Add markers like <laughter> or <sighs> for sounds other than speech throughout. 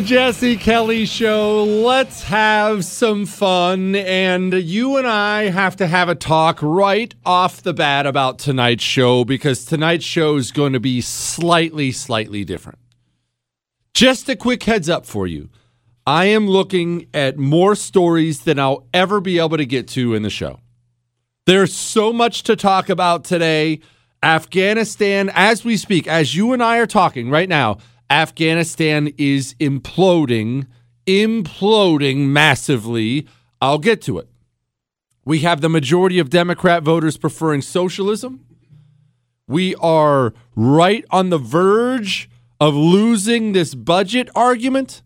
the Jesse Kelly Show. Let's have some fun. And you and I have to have a talk right off the bat about tonight's show because tonight's show is going to be slightly, slightly different. Just a quick heads up for you I am looking at more stories than I'll ever be able to get to in the show. There's so much to talk about today. Afghanistan, as we speak, as you and I are talking right now, Afghanistan is imploding, imploding massively. I'll get to it. We have the majority of Democrat voters preferring socialism. We are right on the verge of losing this budget argument.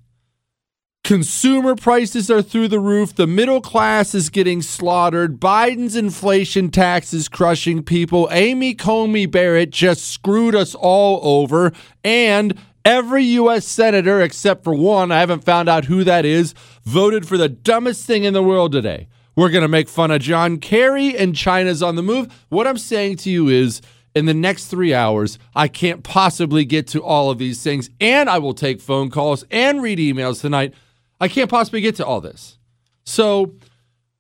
Consumer prices are through the roof. The middle class is getting slaughtered. Biden's inflation tax is crushing people. Amy Coney Barrett just screwed us all over. And Every U.S. senator, except for one, I haven't found out who that is, voted for the dumbest thing in the world today. We're going to make fun of John Kerry and China's on the move. What I'm saying to you is, in the next three hours, I can't possibly get to all of these things, and I will take phone calls and read emails tonight. I can't possibly get to all this. So,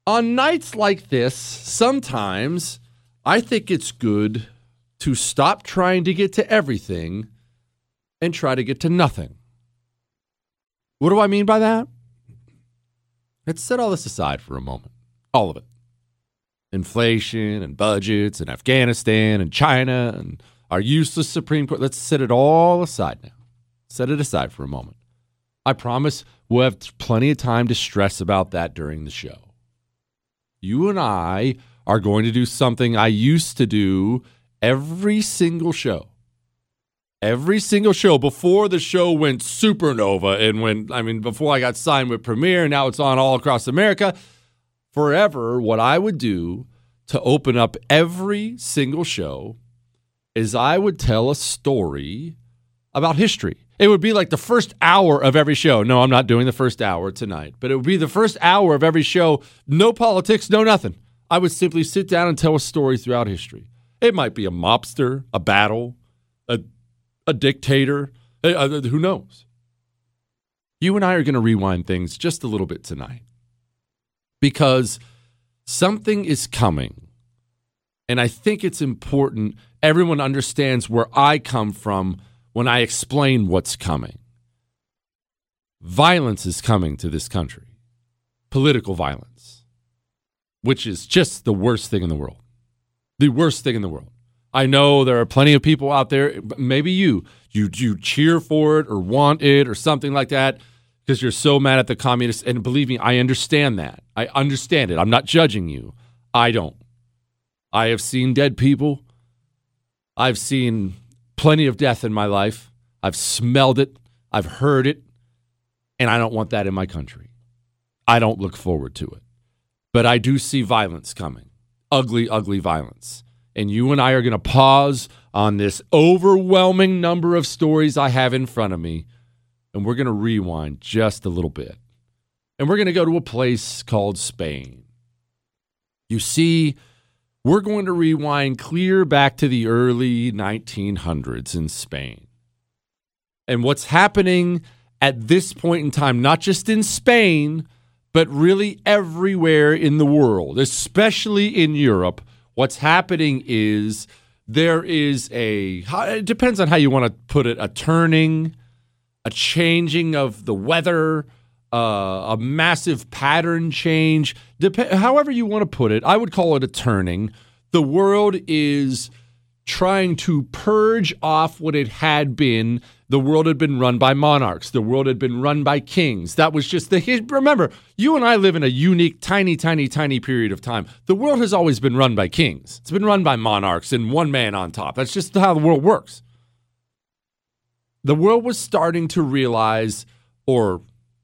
on nights like this, sometimes I think it's good to stop trying to get to everything and try to get to nothing. What do I mean by that? Let's set all this aside for a moment. All of it. Inflation and budgets and Afghanistan and China and our useless Supreme Court. Let's set it all aside now. Set it aside for a moment. I promise we'll have plenty of time to stress about that during the show. You and I are going to do something I used to do every single show every single show before the show went supernova and when I mean before I got signed with Premiere, now it's on all across America. Forever, what I would do to open up every single show is I would tell a story about history. It would be like the first hour of every show. No, I'm not doing the first hour tonight, but it would be the first hour of every show. No politics, no nothing. I would simply sit down and tell a story throughout history. It might be a mobster, a battle, a a dictator. Uh, who knows? You and I are going to rewind things just a little bit tonight because something is coming. And I think it's important everyone understands where I come from when I explain what's coming. Violence is coming to this country, political violence, which is just the worst thing in the world. The worst thing in the world. I know there are plenty of people out there, maybe you, you you cheer for it or want it or something like that because you're so mad at the communists. And believe me, I understand that. I understand it. I'm not judging you. I don't. I have seen dead people. I've seen plenty of death in my life. I've smelled it. I've heard it. And I don't want that in my country. I don't look forward to it. But I do see violence coming ugly, ugly violence and you and I are going to pause on this overwhelming number of stories I have in front of me, and we're going to rewind just a little bit. And we're going to go to a place called Spain. You see, we're going to rewind clear back to the early 1900s in Spain. And what's happening at this point in time, not just in Spain, but really everywhere in the world, especially in Europe What's happening is there is a, it depends on how you want to put it, a turning, a changing of the weather, uh, a massive pattern change. Dep- however you want to put it, I would call it a turning. The world is trying to purge off what it had been the world had been run by monarchs. The world had been run by kings. That was just the. Remember, you and I live in a unique, tiny, tiny, tiny period of time. The world has always been run by kings. It's been run by monarchs and one man on top. That's just how the world works. The world was starting to realize, or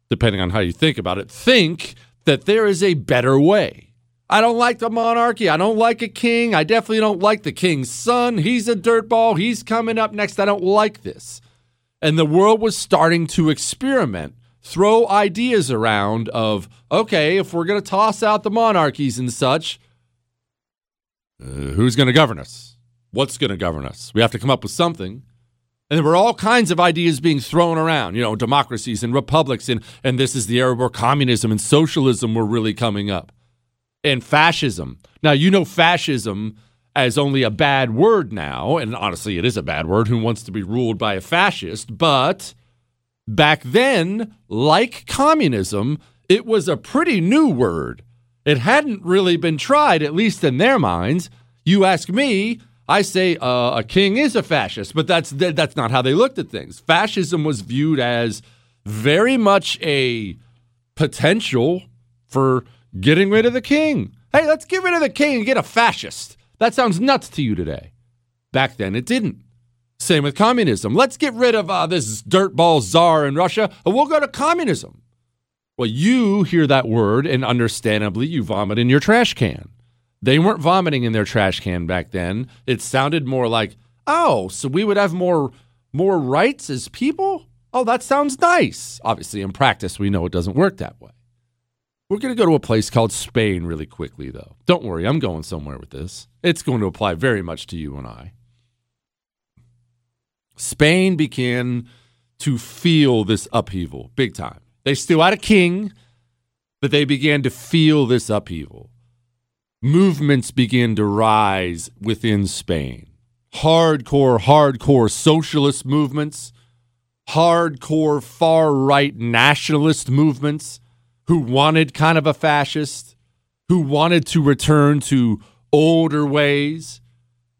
depending on how you think about it, think that there is a better way. I don't like the monarchy. I don't like a king. I definitely don't like the king's son. He's a dirtball. He's coming up next. I don't like this. And the world was starting to experiment, throw ideas around of, okay, if we're going to toss out the monarchies and such, uh, who's going to govern us? What's going to govern us? We have to come up with something. And there were all kinds of ideas being thrown around, you know, democracies and republics, and, and this is the era where communism and socialism were really coming up. And fascism. Now, you know fascism as only a bad word now, and honestly, it is a bad word. Who wants to be ruled by a fascist? But back then, like communism, it was a pretty new word. It hadn't really been tried, at least in their minds. You ask me, I say uh, a king is a fascist, but that's that's not how they looked at things. Fascism was viewed as very much a potential for getting rid of the king. Hey, let's get rid of the king and get a fascist. That sounds nuts to you today. Back then, it didn't. Same with communism. Let's get rid of uh, this dirtball czar in Russia, and we'll go to communism. Well, you hear that word, and understandably, you vomit in your trash can. They weren't vomiting in their trash can back then. It sounded more like, "Oh, so we would have more more rights as people? Oh, that sounds nice." Obviously, in practice, we know it doesn't work that way. We're going to go to a place called Spain really quickly, though. Don't worry, I'm going somewhere with this. It's going to apply very much to you and I. Spain began to feel this upheaval big time. They still had a king, but they began to feel this upheaval movements began to rise within Spain. Hardcore, hardcore socialist movements, hardcore far right nationalist movements who wanted kind of a fascist, who wanted to return to older ways.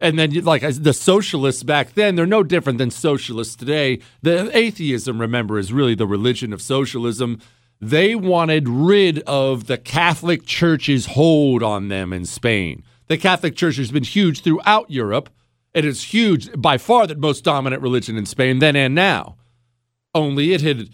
And then, like the socialists back then, they're no different than socialists today. The atheism, remember, is really the religion of socialism they wanted rid of the Catholic Church's hold on them in Spain. The Catholic Church has been huge throughout Europe. It is huge, by far, the most dominant religion in Spain then and now. Only it had.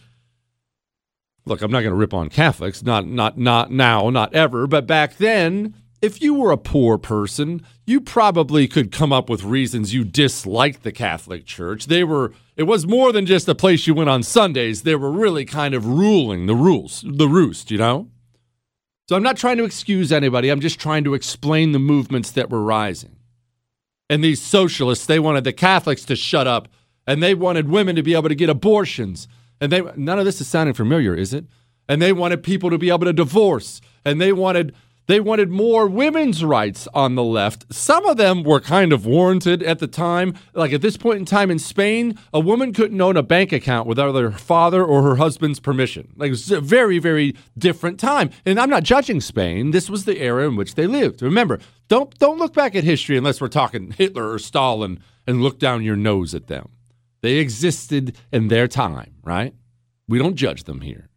Look, I'm not going to rip on Catholics, not not not now, not ever, but back then if you were a poor person, you probably could come up with reasons you disliked the Catholic Church. They were it was more than just a place you went on Sundays. They were really kind of ruling the rules, the roost, you know? So I'm not trying to excuse anybody. I'm just trying to explain the movements that were rising. And these socialists, they wanted the Catholics to shut up and they wanted women to be able to get abortions. And they none of this is sounding familiar, is it? And they wanted people to be able to divorce and they wanted they wanted more women's rights on the left. Some of them were kind of warranted at the time. Like at this point in time in Spain, a woman couldn't own a bank account without her father or her husband's permission. Like it was a very, very different time. And I'm not judging Spain. This was the era in which they lived. Remember, don't don't look back at history unless we're talking Hitler or Stalin and look down your nose at them. They existed in their time, right? We don't judge them here.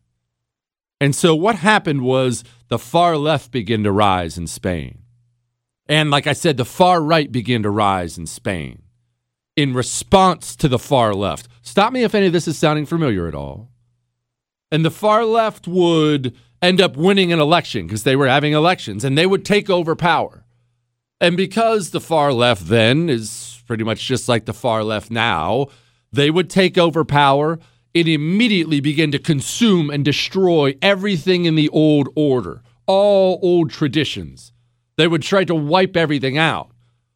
And so what happened was the far left began to rise in Spain. And like I said, the far right began to rise in Spain in response to the far left. Stop me if any of this is sounding familiar at all. And the far left would end up winning an election because they were having elections and they would take over power. And because the far left then is pretty much just like the far left now, they would take over power and immediately begin to consume and destroy everything in the old order, all old traditions. They would try to wipe everything out.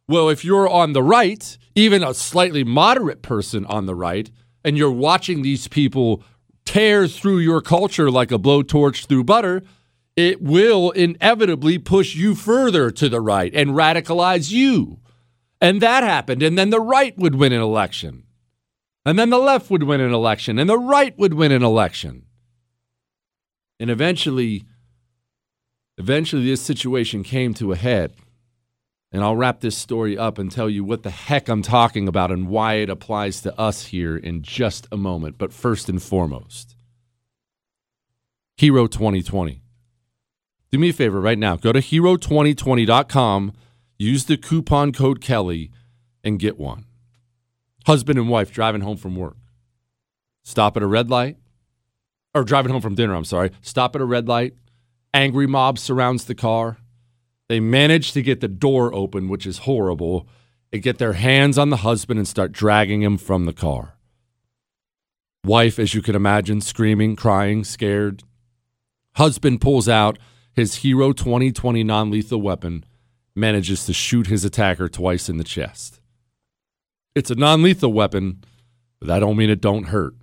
Well, if you're on the right, even a slightly moderate person on the right, and you're watching these people tear through your culture like a blowtorch through butter, it will inevitably push you further to the right and radicalize you. And that happened. And then the right would win an election. And then the left would win an election, and the right would win an election. And eventually, eventually, this situation came to a head. And I'll wrap this story up and tell you what the heck I'm talking about and why it applies to us here in just a moment. But first and foremost, Hero 2020. Do me a favor right now. Go to hero2020.com, use the coupon code Kelly, and get one husband and wife driving home from work. Stop at a red light, or driving home from dinner, I'm sorry. Stop at a red light. Angry mob surrounds the car. They manage to get the door open, which is horrible, and get their hands on the husband and start dragging him from the car. Wife, as you can imagine, screaming, crying, scared. Husband pulls out his Hero 2020 non lethal weapon, manages to shoot his attacker twice in the chest. It's a non lethal weapon, But that don't mean it don't hurt.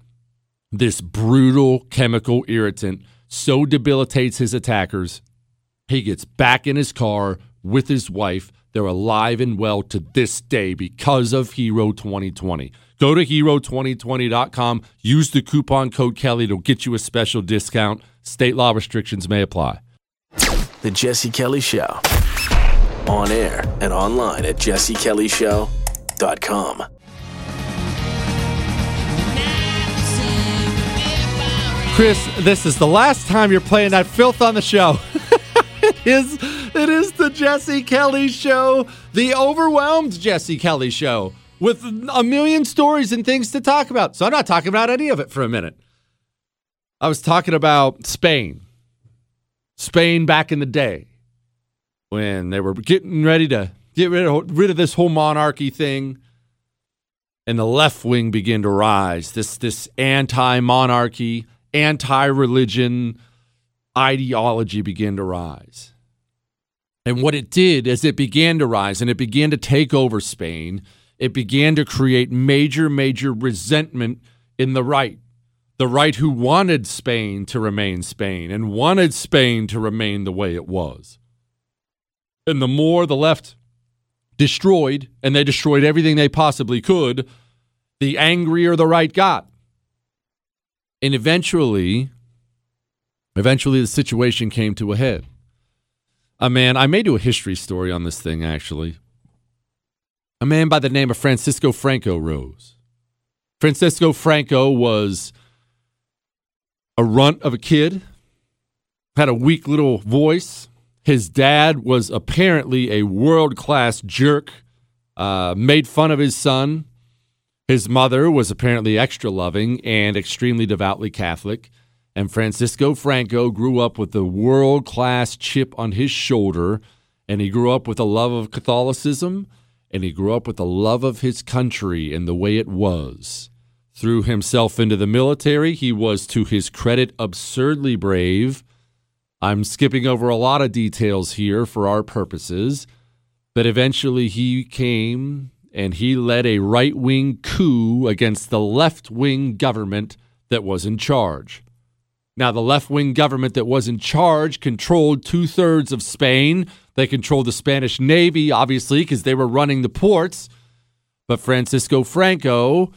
This brutal chemical irritant so debilitates his attackers. He gets back in his car with his wife. They're alive and well to this day because of Hero 2020. Go to hero2020.com. Use the coupon code Kelly. It'll get you a special discount. State law restrictions may apply. The Jesse Kelly Show. On air and online at jessekellyshow.com. Chris, this is the last time you're playing that filth on the show. <laughs> it is it is the Jesse Kelly show, the overwhelmed Jesse Kelly show with a million stories and things to talk about. So I'm not talking about any of it for a minute. I was talking about Spain. Spain back in the day when they were getting ready to get rid of, rid of this whole monarchy thing and the left wing began to rise. This this anti-monarchy, anti-religion ideology began to rise. And what it did as it began to rise and it began to take over Spain, it began to create major, major resentment in the right. The right who wanted Spain to remain Spain and wanted Spain to remain the way it was. And the more the left destroyed, and they destroyed everything they possibly could, the angrier the right got. And eventually, eventually the situation came to a head. A man, I may do a history story on this thing actually. A man by the name of Francisco Franco rose. Francisco Franco was a runt of a kid, had a weak little voice. His dad was apparently a world class jerk, uh, made fun of his son. His mother was apparently extra loving and extremely devoutly Catholic. And Francisco Franco grew up with a world class chip on his shoulder, and he grew up with a love of Catholicism, and he grew up with a love of his country and the way it was. Threw himself into the military. He was, to his credit, absurdly brave. I'm skipping over a lot of details here for our purposes, but eventually he came and he led a right wing coup against the left wing government that was in charge. Now, the left wing government that was in charge controlled two thirds of Spain. They controlled the Spanish Navy, obviously, because they were running the ports. But Francisco Franco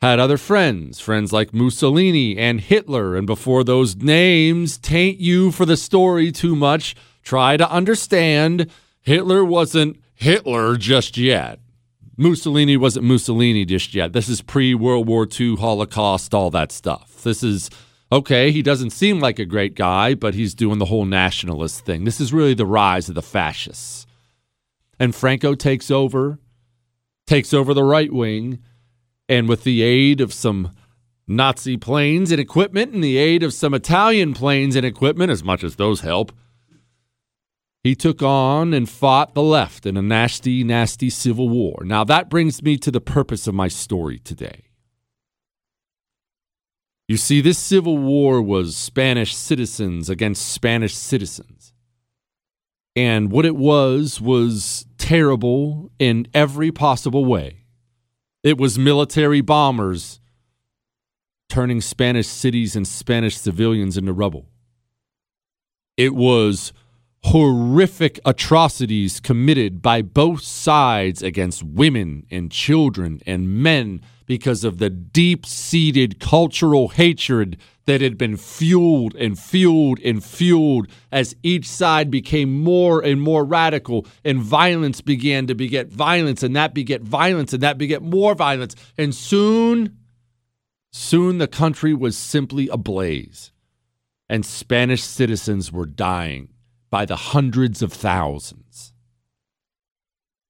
had other friends, friends like Mussolini and Hitler. And before those names taint you for the story too much, try to understand Hitler wasn't Hitler just yet. Mussolini wasn't Mussolini just yet. This is pre World War II, Holocaust, all that stuff. This is okay, he doesn't seem like a great guy, but he's doing the whole nationalist thing. This is really the rise of the fascists. And Franco takes over, takes over the right wing, and with the aid of some Nazi planes and equipment and the aid of some Italian planes and equipment, as much as those help, he took on and fought the left in a nasty, nasty civil war. Now, that brings me to the purpose of my story today. You see, this civil war was Spanish citizens against Spanish citizens. And what it was was terrible in every possible way. It was military bombers turning Spanish cities and Spanish civilians into rubble. It was horrific atrocities committed by both sides against women and children and men because of the deep seated cultural hatred that had been fueled and fueled and fueled as each side became more and more radical and violence began to beget violence and that beget violence and that beget more violence. And soon soon the country was simply ablaze and spanish citizens were dying by the hundreds of thousands.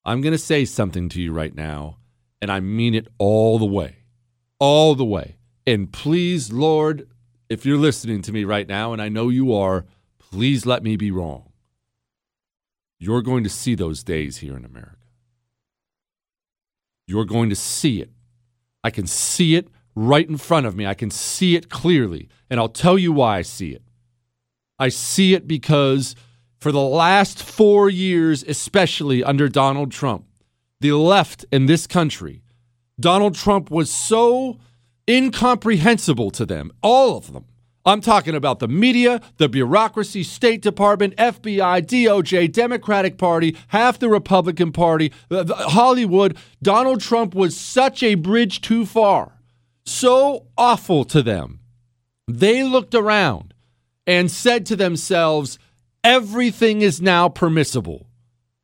I'm going to say something to you right now, and I mean it all the way. All the way. And please, Lord, if you're listening to me right now, and I know you are, please let me be wrong. You're going to see those days here in America. You're going to see it. I can see it right in front of me. I can see it clearly. And I'll tell you why I see it. I see it because for the last four years, especially under Donald Trump, the left in this country, Donald Trump was so incomprehensible to them, all of them. I'm talking about the media, the bureaucracy, State Department, FBI, DOJ, Democratic Party, half the Republican Party, Hollywood. Donald Trump was such a bridge too far, so awful to them. They looked around and said to themselves, everything is now permissible.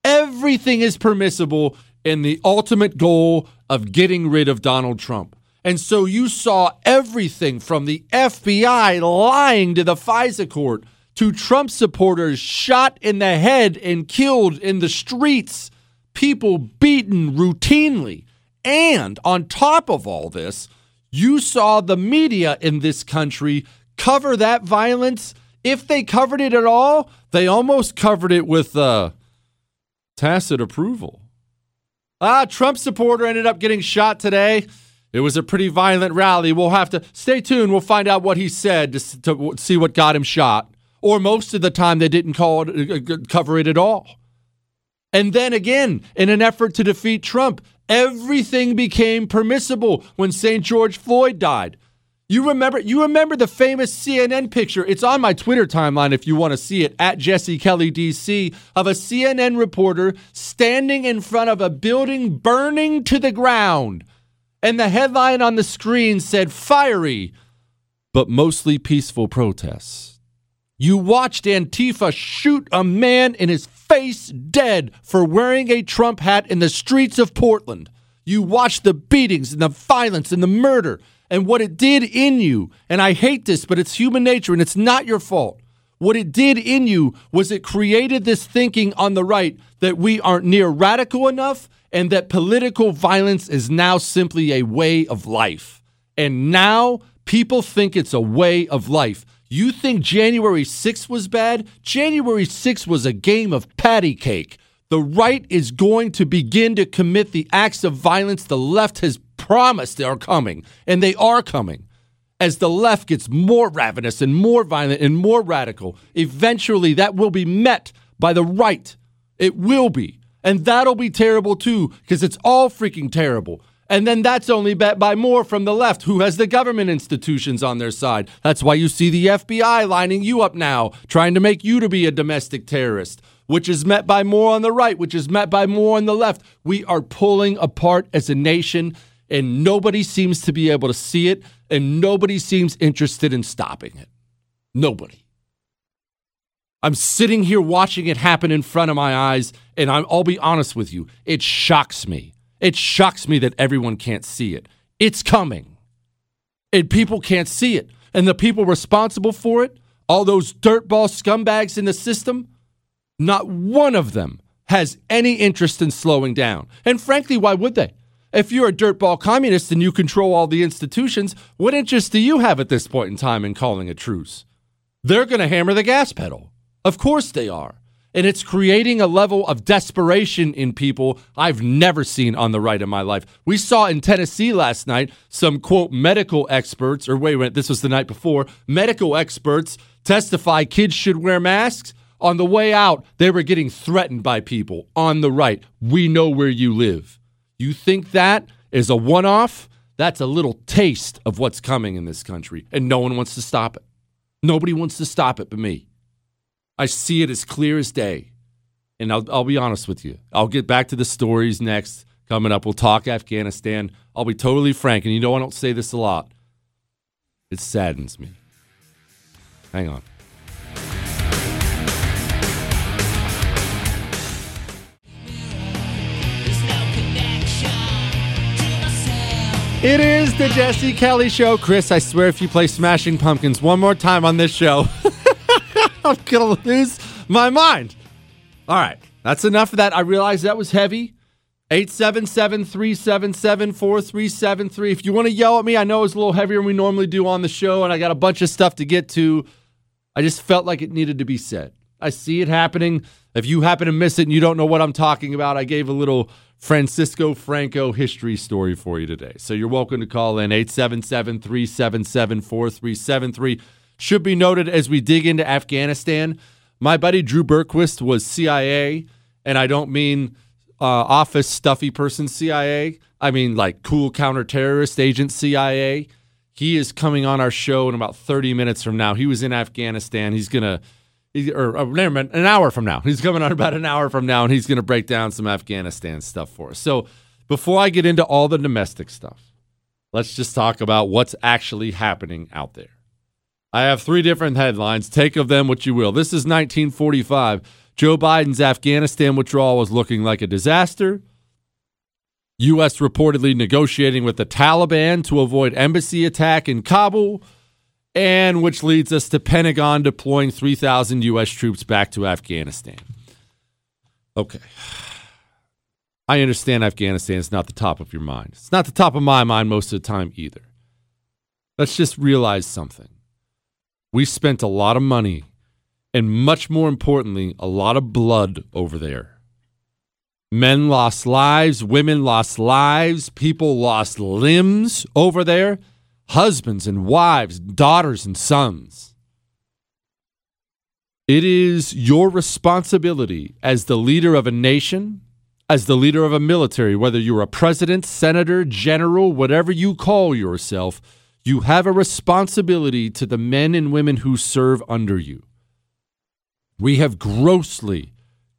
Everything is permissible in the ultimate goal of getting rid of Donald Trump. And so you saw everything from the FBI lying to the FISA court to Trump supporters shot in the head and killed in the streets, people beaten routinely. And on top of all this, you saw the media in this country cover that violence. If they covered it at all, they almost covered it with uh, tacit approval. Ah, Trump supporter ended up getting shot today. It was a pretty violent rally. We'll have to stay tuned. We'll find out what he said to, to see what got him shot. Or most of the time, they didn't call it, uh, cover it at all. And then again, in an effort to defeat Trump, everything became permissible when St. George Floyd died. You remember you remember the famous CNN picture. It's on my Twitter timeline if you want to see it at Jesse Kelly DC of a CNN reporter standing in front of a building burning to the ground and the headline on the screen said fiery, but mostly peaceful protests. You watched Antifa shoot a man in his face dead for wearing a Trump hat in the streets of Portland. You watched the beatings and the violence and the murder and what it did in you. And I hate this, but it's human nature and it's not your fault. What it did in you was it created this thinking on the right that we aren't near radical enough and that political violence is now simply a way of life. And now people think it's a way of life. You think January 6th was bad? January 6th was a game of patty cake. The right is going to begin to commit the acts of violence the left has promised they are coming, and they are coming. As the left gets more ravenous and more violent and more radical, eventually that will be met by the right. It will be. And that'll be terrible too, because it's all freaking terrible. And then that's only bet by more from the left, who has the government institutions on their side. That's why you see the FBI lining you up now, trying to make you to be a domestic terrorist, which is met by more on the right, which is met by more on the left. We are pulling apart as a nation, and nobody seems to be able to see it, and nobody seems interested in stopping it. Nobody. I'm sitting here watching it happen in front of my eyes, and i will be honest with you, it shocks me. It shocks me that everyone can't see it. It's coming. And people can't see it. And the people responsible for it, all those dirtball scumbags in the system, not one of them has any interest in slowing down. And frankly, why would they? If you're a dirtball communist and you control all the institutions, what interest do you have at this point in time in calling a truce? They're going to hammer the gas pedal. Of course they are. And it's creating a level of desperation in people I've never seen on the right in my life. We saw in Tennessee last night some quote medical experts, or wait minute, this was the night before, medical experts testify kids should wear masks. On the way out, they were getting threatened by people on the right. We know where you live. You think that is a one off? That's a little taste of what's coming in this country, and no one wants to stop it. Nobody wants to stop it but me. I see it as clear as day. And I'll, I'll be honest with you. I'll get back to the stories next coming up. We'll talk Afghanistan. I'll be totally frank. And you know, I don't say this a lot. It saddens me. Hang on. It is the Jesse Kelly Show. Chris, I swear if you play Smashing Pumpkins one more time on this show, <laughs> I'm going to lose my mind. All right. That's enough of that. I realize that was heavy. 877 377 4373. If you want to yell at me, I know it's a little heavier than we normally do on the show, and I got a bunch of stuff to get to. I just felt like it needed to be said. I see it happening. If you happen to miss it and you don't know what I'm talking about, I gave a little Francisco Franco history story for you today. So you're welcome to call in 877 377 4373. Should be noted as we dig into Afghanistan, my buddy Drew Berquist was CIA, and I don't mean uh, office stuffy person CIA. I mean like cool counterterrorist agent CIA. He is coming on our show in about 30 minutes from now. He was in Afghanistan. He's going to or, or never mind, an hour from now. He's coming on about an hour from now, and he's going to break down some Afghanistan stuff for us. So before I get into all the domestic stuff, let's just talk about what's actually happening out there. I have three different headlines. Take of them what you will. This is 1945. Joe Biden's Afghanistan withdrawal was looking like a disaster. U.S. reportedly negotiating with the Taliban to avoid embassy attack in Kabul and which leads us to Pentagon deploying 3,000 U.S. troops back to Afghanistan. Okay. I understand Afghanistan is not the top of your mind. It's not the top of my mind most of the time either. Let's just realize something. We spent a lot of money and, much more importantly, a lot of blood over there. Men lost lives, women lost lives, people lost limbs over there husbands and wives, daughters and sons. It is your responsibility as the leader of a nation, as the leader of a military, whether you're a president, senator, general, whatever you call yourself, you have a responsibility to the men and women who serve under you. We have grossly,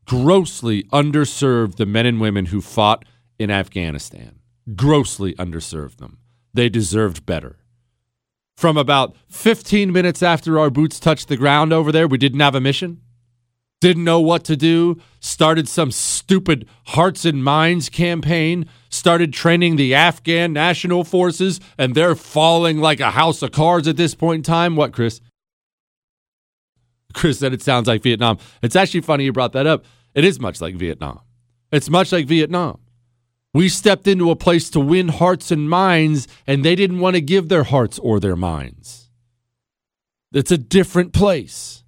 grossly underserved the men and women who fought in Afghanistan. Grossly underserved them. They deserved better. From about 15 minutes after our boots touched the ground over there, we didn't have a mission, didn't know what to do, started some stupid hearts and minds campaign, started training the Afghan national forces, and they're falling like a house of cards at this point in time. What, Chris? Chris said it sounds like Vietnam. It's actually funny you brought that up. It is much like Vietnam. It's much like Vietnam. We stepped into a place to win hearts and minds, and they didn't want to give their hearts or their minds. It's a different place.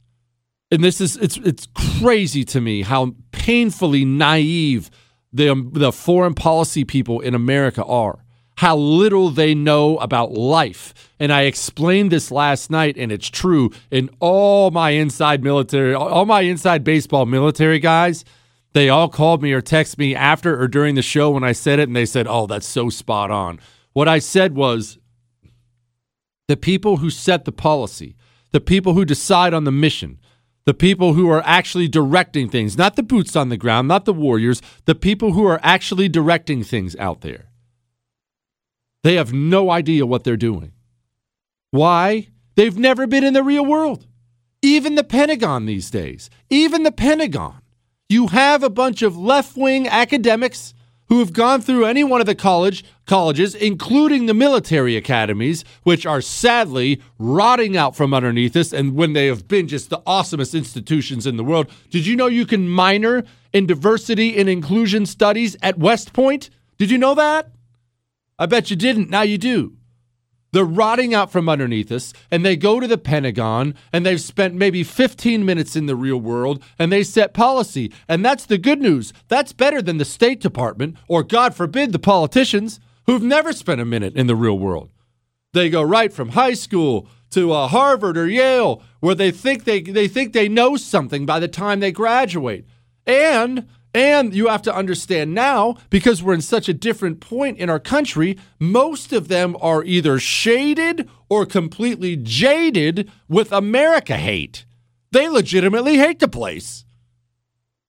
And this is it's it's crazy to me how painfully naive the um, the foreign policy people in America are. How little they know about life. And I explained this last night and it's true in all my inside military all my inside baseball military guys they all called me or text me after or during the show when I said it, and they said, Oh, that's so spot on. What I said was the people who set the policy, the people who decide on the mission, the people who are actually directing things, not the boots on the ground, not the warriors, the people who are actually directing things out there. They have no idea what they're doing. Why? They've never been in the real world. Even the Pentagon these days, even the Pentagon you have a bunch of left wing academics who have gone through any one of the college colleges, including the military academies, which are sadly rotting out from underneath us, and when they have been just the awesomest institutions in the world. Did you know you can minor in diversity and inclusion studies at West Point? Did you know that? I bet you didn't. Now you do. They're rotting out from underneath us, and they go to the Pentagon, and they've spent maybe 15 minutes in the real world, and they set policy. And that's the good news. That's better than the State Department, or God forbid, the politicians who've never spent a minute in the real world. They go right from high school to uh, Harvard or Yale, where they think they, they think they know something by the time they graduate. And and you have to understand now, because we're in such a different point in our country, most of them are either shaded or completely jaded with America hate. They legitimately hate the place.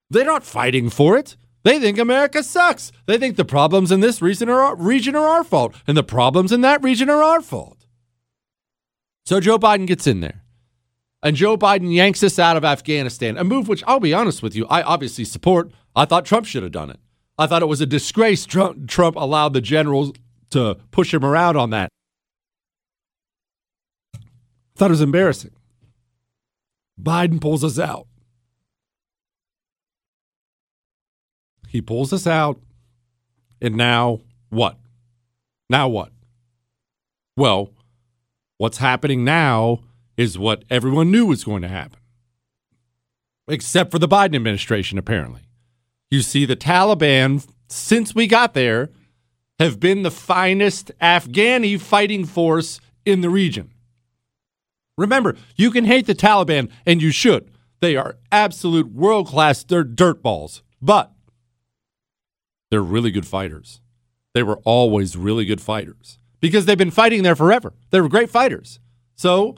They're not fighting for it. They think America sucks. They think the problems in this region are, region are our fault, and the problems in that region are our fault. So Joe Biden gets in there. And Joe Biden yanks us out of Afghanistan, a move which I'll be honest with you, I obviously support. I thought Trump should have done it. I thought it was a disgrace Trump, Trump allowed the generals to push him around on that. I Thought it was embarrassing. Biden pulls us out. He pulls us out. And now what? Now what? Well, what's happening now is what everyone knew was going to happen, except for the Biden administration, apparently. You see, the Taliban, since we got there, have been the finest Afghani fighting force in the region. Remember, you can hate the Taliban, and you should. They are absolute world class dirt, dirt balls, but they're really good fighters. They were always really good fighters. because they've been fighting there forever. They were great fighters. So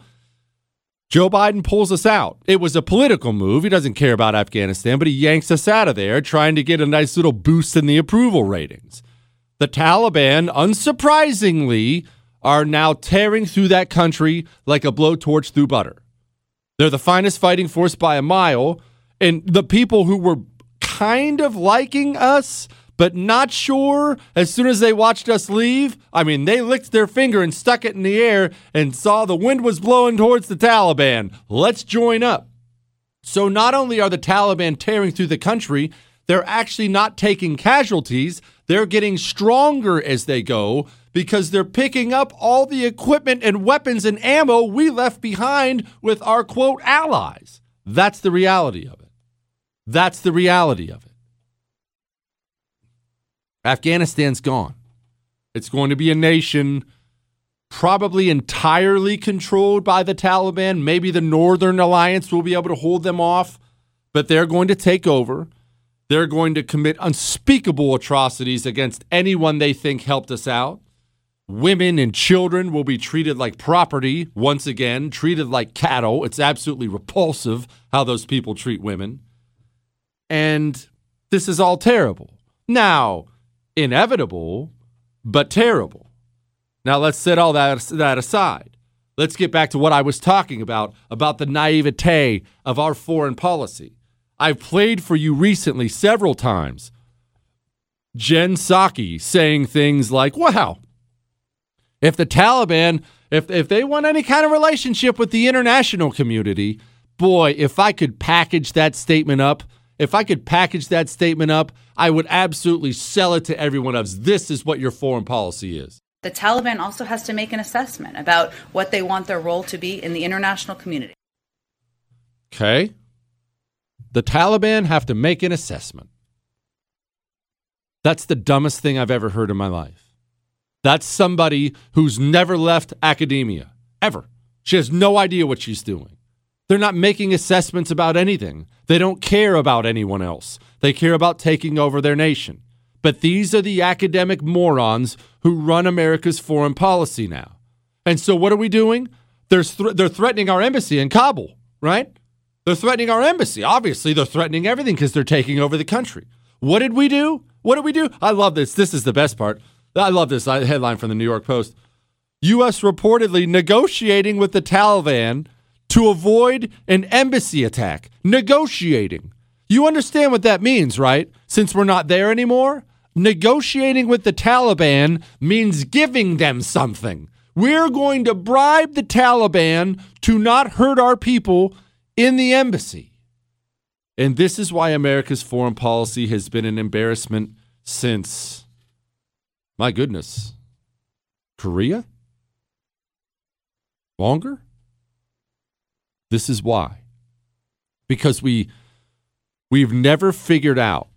Joe Biden pulls us out. It was a political move. He doesn't care about Afghanistan, but he yanks us out of there, trying to get a nice little boost in the approval ratings. The Taliban, unsurprisingly, are now tearing through that country like a blowtorch through butter. They're the finest fighting force by a mile. And the people who were kind of liking us, but not sure as soon as they watched us leave, I mean, they licked their finger and stuck it in the air and saw the wind was blowing towards the Taliban. Let's join up. So not only are the Taliban tearing through the country, they're actually not taking casualties. They're getting stronger as they go because they're picking up all the equipment and weapons and ammo we left behind with our quote allies. That's the reality of it. That's the reality of it. Afghanistan's gone. It's going to be a nation probably entirely controlled by the Taliban. Maybe the Northern Alliance will be able to hold them off, but they're going to take over. They're going to commit unspeakable atrocities against anyone they think helped us out. Women and children will be treated like property once again, treated like cattle. It's absolutely repulsive how those people treat women. And this is all terrible. Now, inevitable, but terrible. Now, let's set all that, that aside. Let's get back to what I was talking about about the naivete of our foreign policy. I've played for you recently several times. Jen Psaki saying things like, wow, if the Taliban, if, if they want any kind of relationship with the international community, boy, if I could package that statement up, if I could package that statement up, I would absolutely sell it to everyone else. This is what your foreign policy is. The Taliban also has to make an assessment about what they want their role to be in the international community. Okay. The Taliban have to make an assessment. That's the dumbest thing I've ever heard in my life. That's somebody who's never left academia, ever. She has no idea what she's doing. They're not making assessments about anything. They don't care about anyone else. They care about taking over their nation. But these are the academic morons who run America's foreign policy now. And so what are we doing? They're, th- they're threatening our embassy in Kabul, right? They're threatening our embassy. Obviously, they're threatening everything because they're taking over the country. What did we do? What did we do? I love this. This is the best part. I love this uh, headline from the New York Post. U.S. reportedly negotiating with the Taliban to avoid an embassy attack. Negotiating. You understand what that means, right? Since we're not there anymore? Negotiating with the Taliban means giving them something. We're going to bribe the Taliban to not hurt our people in the embassy. And this is why America's foreign policy has been an embarrassment since my goodness. Korea? Longer? This is why. Because we we've never figured out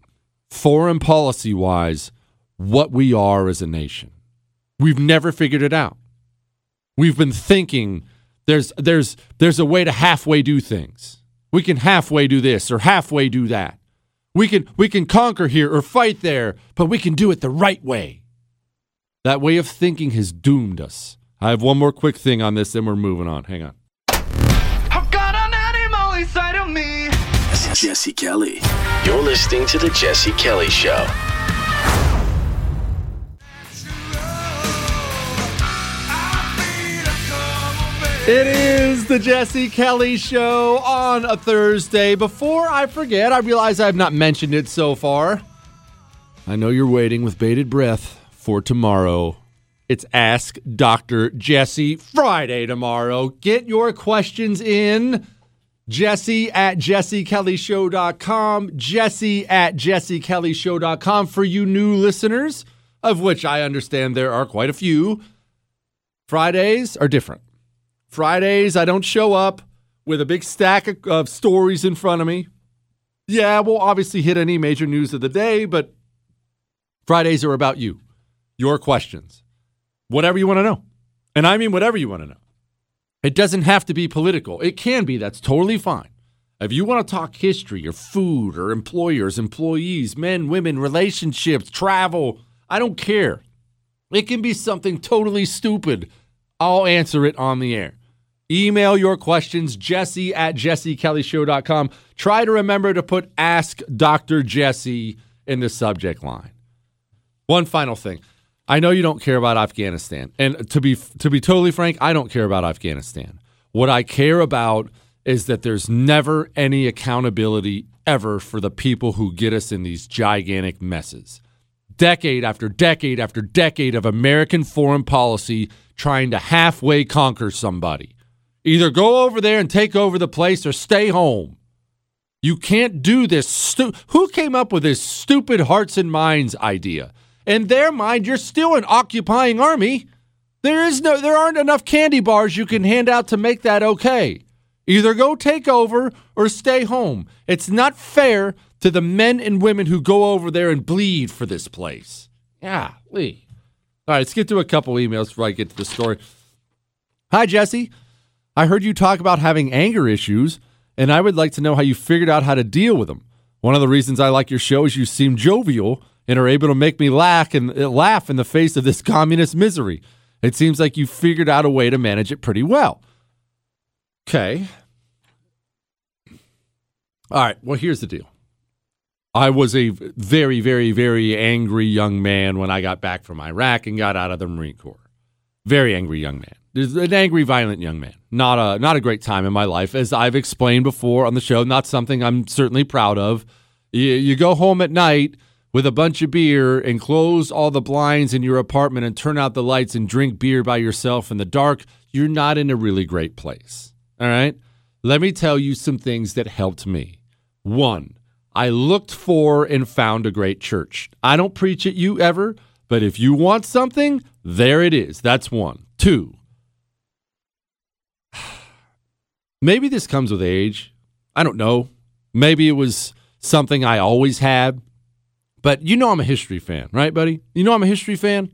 foreign policy wise what we are as a nation. We've never figured it out. We've been thinking there's there's there's a way to halfway do things. We can halfway do this or halfway do that. We can we can conquer here or fight there, but we can do it the right way. That way of thinking has doomed us. I have one more quick thing on this, then we're moving on. Hang on. Jesse Kelly. You're listening to The Jesse Kelly Show. It is the Jesse Kelly Show on a Thursday. Before I forget, I realize I have not mentioned it so far. I know you're waiting with bated breath for tomorrow. It's Ask Dr. Jesse Friday tomorrow. Get your questions in. Jesse at jessekellyshow.com. Jesse at jessekellyshow.com for you new listeners, of which I understand there are quite a few. Fridays are different. Fridays, I don't show up with a big stack of, of stories in front of me. Yeah, we'll obviously hit any major news of the day, but Fridays are about you your questions, whatever you want to know. And I mean, whatever you want to know. It doesn't have to be political. It can be. That's totally fine. If you want to talk history or food or employers, employees, men, women, relationships, travel, I don't care. It can be something totally stupid. I'll answer it on the air. Email your questions, jesse at jessekellyshow.com. Try to remember to put Ask Dr. Jesse in the subject line. One final thing. I know you don't care about Afghanistan. And to be to be totally frank, I don't care about Afghanistan. What I care about is that there's never any accountability ever for the people who get us in these gigantic messes. Decade after decade after decade of American foreign policy trying to halfway conquer somebody. Either go over there and take over the place or stay home. You can't do this. Stu- Who came up with this stupid hearts and minds idea? In their mind, you're still an occupying army. There is no there aren't enough candy bars you can hand out to make that okay. Either go take over or stay home. It's not fair to the men and women who go over there and bleed for this place. Yeah, Lee. All right, let's get to a couple emails before I get to the story. Hi, Jesse. I heard you talk about having anger issues, and I would like to know how you figured out how to deal with them. One of the reasons I like your show is you seem jovial and are able to make me laugh and uh, laugh in the face of this <laughs> communist misery. It seems like you figured out a way to manage it pretty well. Okay. All right. Well, here's the deal. I was a very, very, very angry young man when I got back from Iraq and got out of the Marine Corps. Very angry young man. An angry, violent young man. Not a not a great time in my life, as I've explained before on the show. Not something I'm certainly proud of. You, you go home at night with a bunch of beer and close all the blinds in your apartment and turn out the lights and drink beer by yourself in the dark. You're not in a really great place. All right. Let me tell you some things that helped me. One, I looked for and found a great church. I don't preach at you ever, but if you want something, there it is. That's one. Two, <sighs> maybe this comes with age. I don't know. Maybe it was something I always had. But you know I'm a history fan, right, buddy? You know I'm a history fan.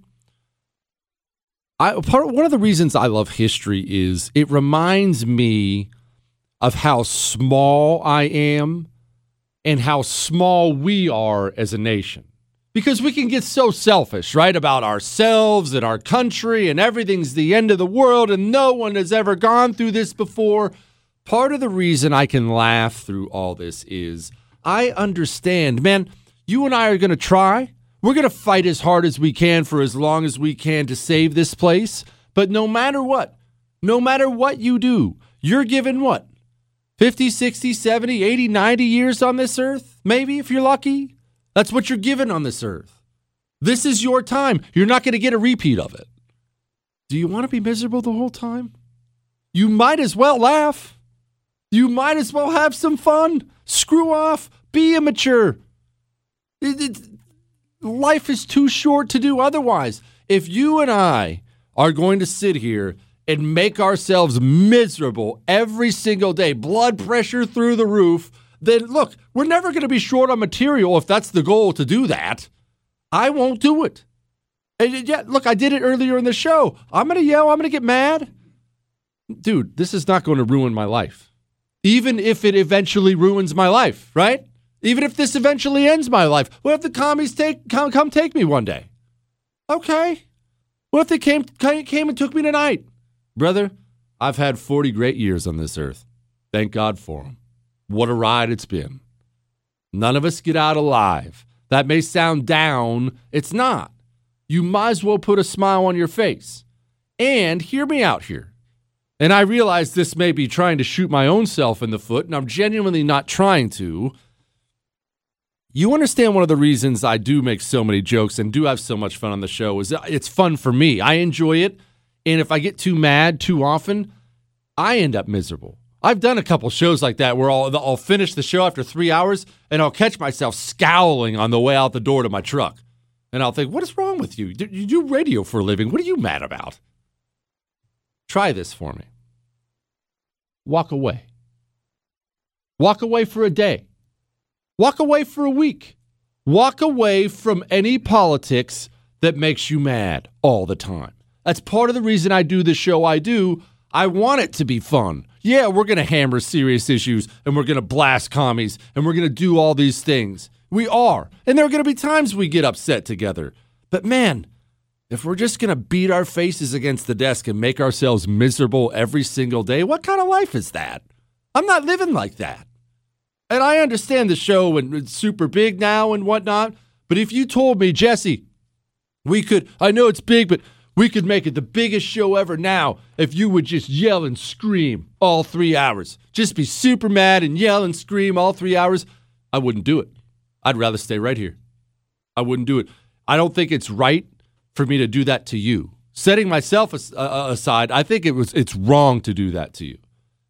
I part one of the reasons I love history is it reminds me of how small I am and how small we are as a nation. Because we can get so selfish, right, about ourselves and our country and everything's the end of the world and no one has ever gone through this before. Part of the reason I can laugh through all this is I understand, man, you and I are going to try. We're going to fight as hard as we can for as long as we can to save this place. But no matter what, no matter what you do, you're given what? 50, 60, 70, 80, 90 years on this earth? Maybe if you're lucky. That's what you're given on this earth. This is your time. You're not going to get a repeat of it. Do you want to be miserable the whole time? You might as well laugh. You might as well have some fun. Screw off. Be immature. It, it, life is too short to do otherwise. If you and I are going to sit here and make ourselves miserable every single day, blood pressure through the roof, then look, we're never going to be short on material if that's the goal to do that. I won't do it. And yeah, look, I did it earlier in the show. I'm going to yell, I'm going to get mad. Dude, this is not going to ruin my life. Even if it eventually ruins my life, right? Even if this eventually ends my life. What if the commies take come, come take me one day? Okay. What if they came came and took me tonight? Brother, I've had 40 great years on this earth. Thank God for them. What a ride it's been. None of us get out alive. That may sound down, it's not. You might as well put a smile on your face. And hear me out here. And I realize this may be trying to shoot my own self in the foot, and I'm genuinely not trying to. You understand one of the reasons I do make so many jokes and do have so much fun on the show is it's fun for me. I enjoy it. And if I get too mad too often, I end up miserable. I've done a couple shows like that where I'll, I'll finish the show after three hours and I'll catch myself scowling on the way out the door to my truck. And I'll think, what is wrong with you? You do radio for a living. What are you mad about? Try this for me. Walk away. Walk away for a day. Walk away for a week. Walk away from any politics that makes you mad all the time. That's part of the reason I do the show I do. I want it to be fun. Yeah, we're going to hammer serious issues and we're going to blast commies and we're going to do all these things. We are. And there are going to be times we get upset together. But man, if we're just going to beat our faces against the desk and make ourselves miserable every single day, what kind of life is that? I'm not living like that. And I understand the show and it's super big now and whatnot. But if you told me, Jesse, we could, I know it's big, but we could make it the biggest show ever now if you would just yell and scream all three hours. Just be super mad and yell and scream all three hours. I wouldn't do it. I'd rather stay right here. I wouldn't do it. I don't think it's right for me to do that to you. Setting myself uh, uh, aside, I think it was it's wrong to do that to you.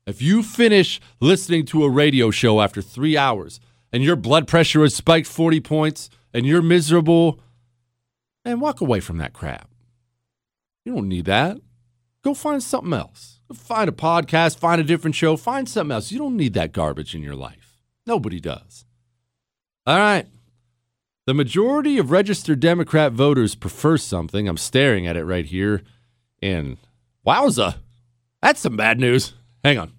If you finish listening to a radio show after three hours and your blood pressure has spiked 40 points and you're miserable, and walk away from that crap. You don't need that. Go find something else. Find a podcast, find a different show, find something else. You don't need that garbage in your life. Nobody does. All right. The majority of registered Democrat voters prefer something. I'm staring at it right here. And wowza, that's some bad news. Hang on.